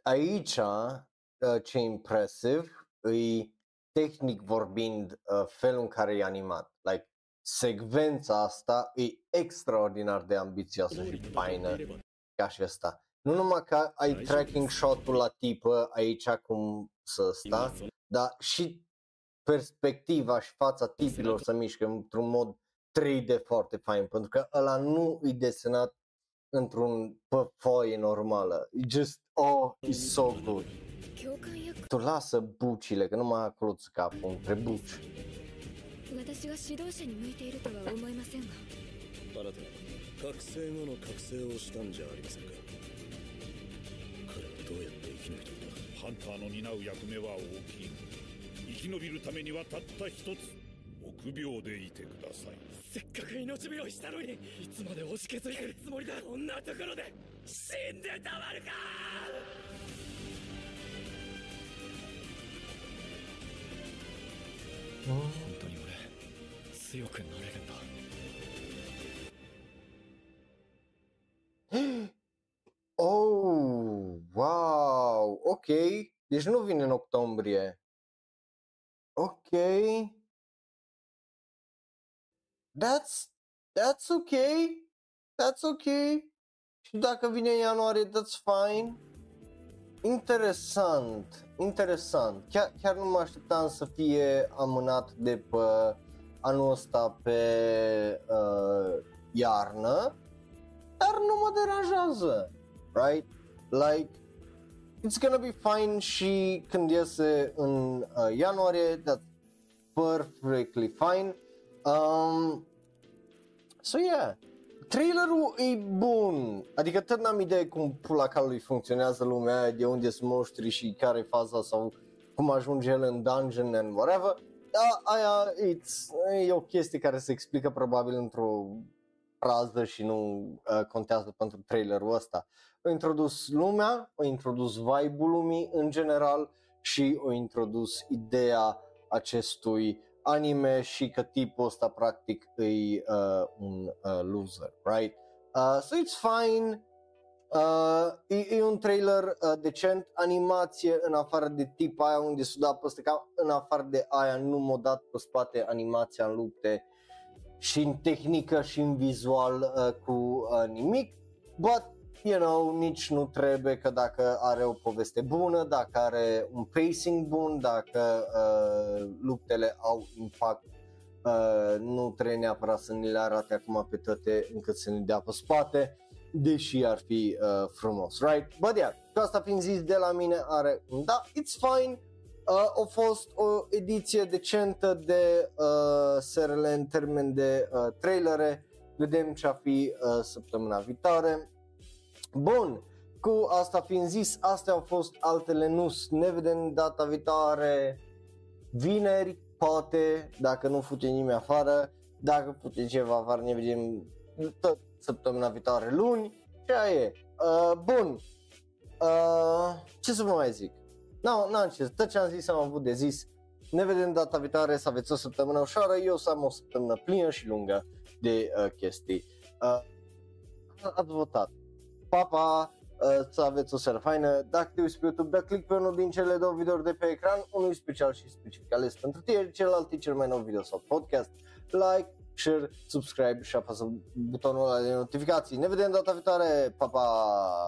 Aici, uh, ce impresiv, îi tehnic vorbind uh, felul în care e animat. Like, secvența asta e extraordinar de ambițioasă și faină ca și asta. Nu numai că ai tracking shot-ul la tipă aici cum să sta, dar și perspectiva și fața tipilor să mișcă într-un mod 3D foarte fain, pentru că ăla nu e desenat într-un pe foaie normală. E just, oh, e so good. 教官役 Tu lasă bucile, că nu mai acolo ți capul între buci. 私が指導者に向いているとは思いませんがあなた覚醒後の覚醒をしたんじゃありませんか彼はどうやって生き延びたんだハンターの担う役目は大きい 生き延びるためにはたった一つ臆病でいてください。せっかく命拾いしたのにいつまで押し削ってるつもりだ。こんなところで死んでたまるか！本当に俺強くなれるんだ。Oh, wow, ok. Deci nu vine în octombrie. Ok. That's, that's ok. That's ok. Și dacă vine în ianuarie, that's fine. Interesant, interesant. Chiar, chiar nu mă așteptam să fie amânat de pe anul ăsta pe uh, iarnă, dar nu mă deranjează, right? Like, it's gonna be fine și când iese în uh, ianuarie, that's perfectly fine. Um, so yeah, trailerul e bun, adică tot n-am idee cum pula calului funcționează lumea aia, de unde sunt monștri și care e faza sau cum ajunge el în dungeon and whatever. Da, aia it's, e o chestie care se explică probabil într-o frază și nu uh, contează pentru trailerul ăsta. Au introdus lumea, au introdus vibe-ul lumii în general și au introdus ideea acestui anime și că tipul ăsta practic e uh, un uh, loser, right? Uh, so it's fine, Uh, e, e un trailer uh, decent, animație în afară de tip aia unde s-a dat peste cap, în afară de aia nu m-a dat pe spate animația în lupte și în tehnică și în vizual uh, cu uh, nimic, but you know, nici nu trebuie că dacă are o poveste bună, dacă are un pacing bun, dacă uh, luptele au impact Uh, nu trebuie neapărat să ne le arate acum pe toate încât să ne dea pe spate deși ar fi uh, frumos, right? But yeah, cu asta fiind zis de la mine are un da, it's fine, uh, a fost o ediție decentă de uh, SRL în termen de uh, trailere, vedem ce a fi uh, săptămâna viitoare. Bun, cu asta fiind zis, astea au fost altele nu ne vedem data viitoare, vineri, poate, dacă nu fute nimeni afară, dacă fute ceva afară, ne vedem tot săptămâna viitoare luni și aia e. Uh, bun, uh, ce să vă mai zic? Nu, n-am ce, tot ce am zis am avut de zis. Ne vedem data viitoare, să aveți o săptămână ușoară, eu să am o săptămână plină și lungă de uh, chestii. Uh, ați votat. Pa, pa! Uh, să aveți o seară faină. Dacă te uiți pe YouTube, da click pe unul din cele două videouri de pe ecran, unul special și specific ales pentru tine, celălalt e cel mai nou video sau podcast. Like, share, subscribe și apasă butonul ăla de notificații. Ne vedem data viitoare, pa, pa!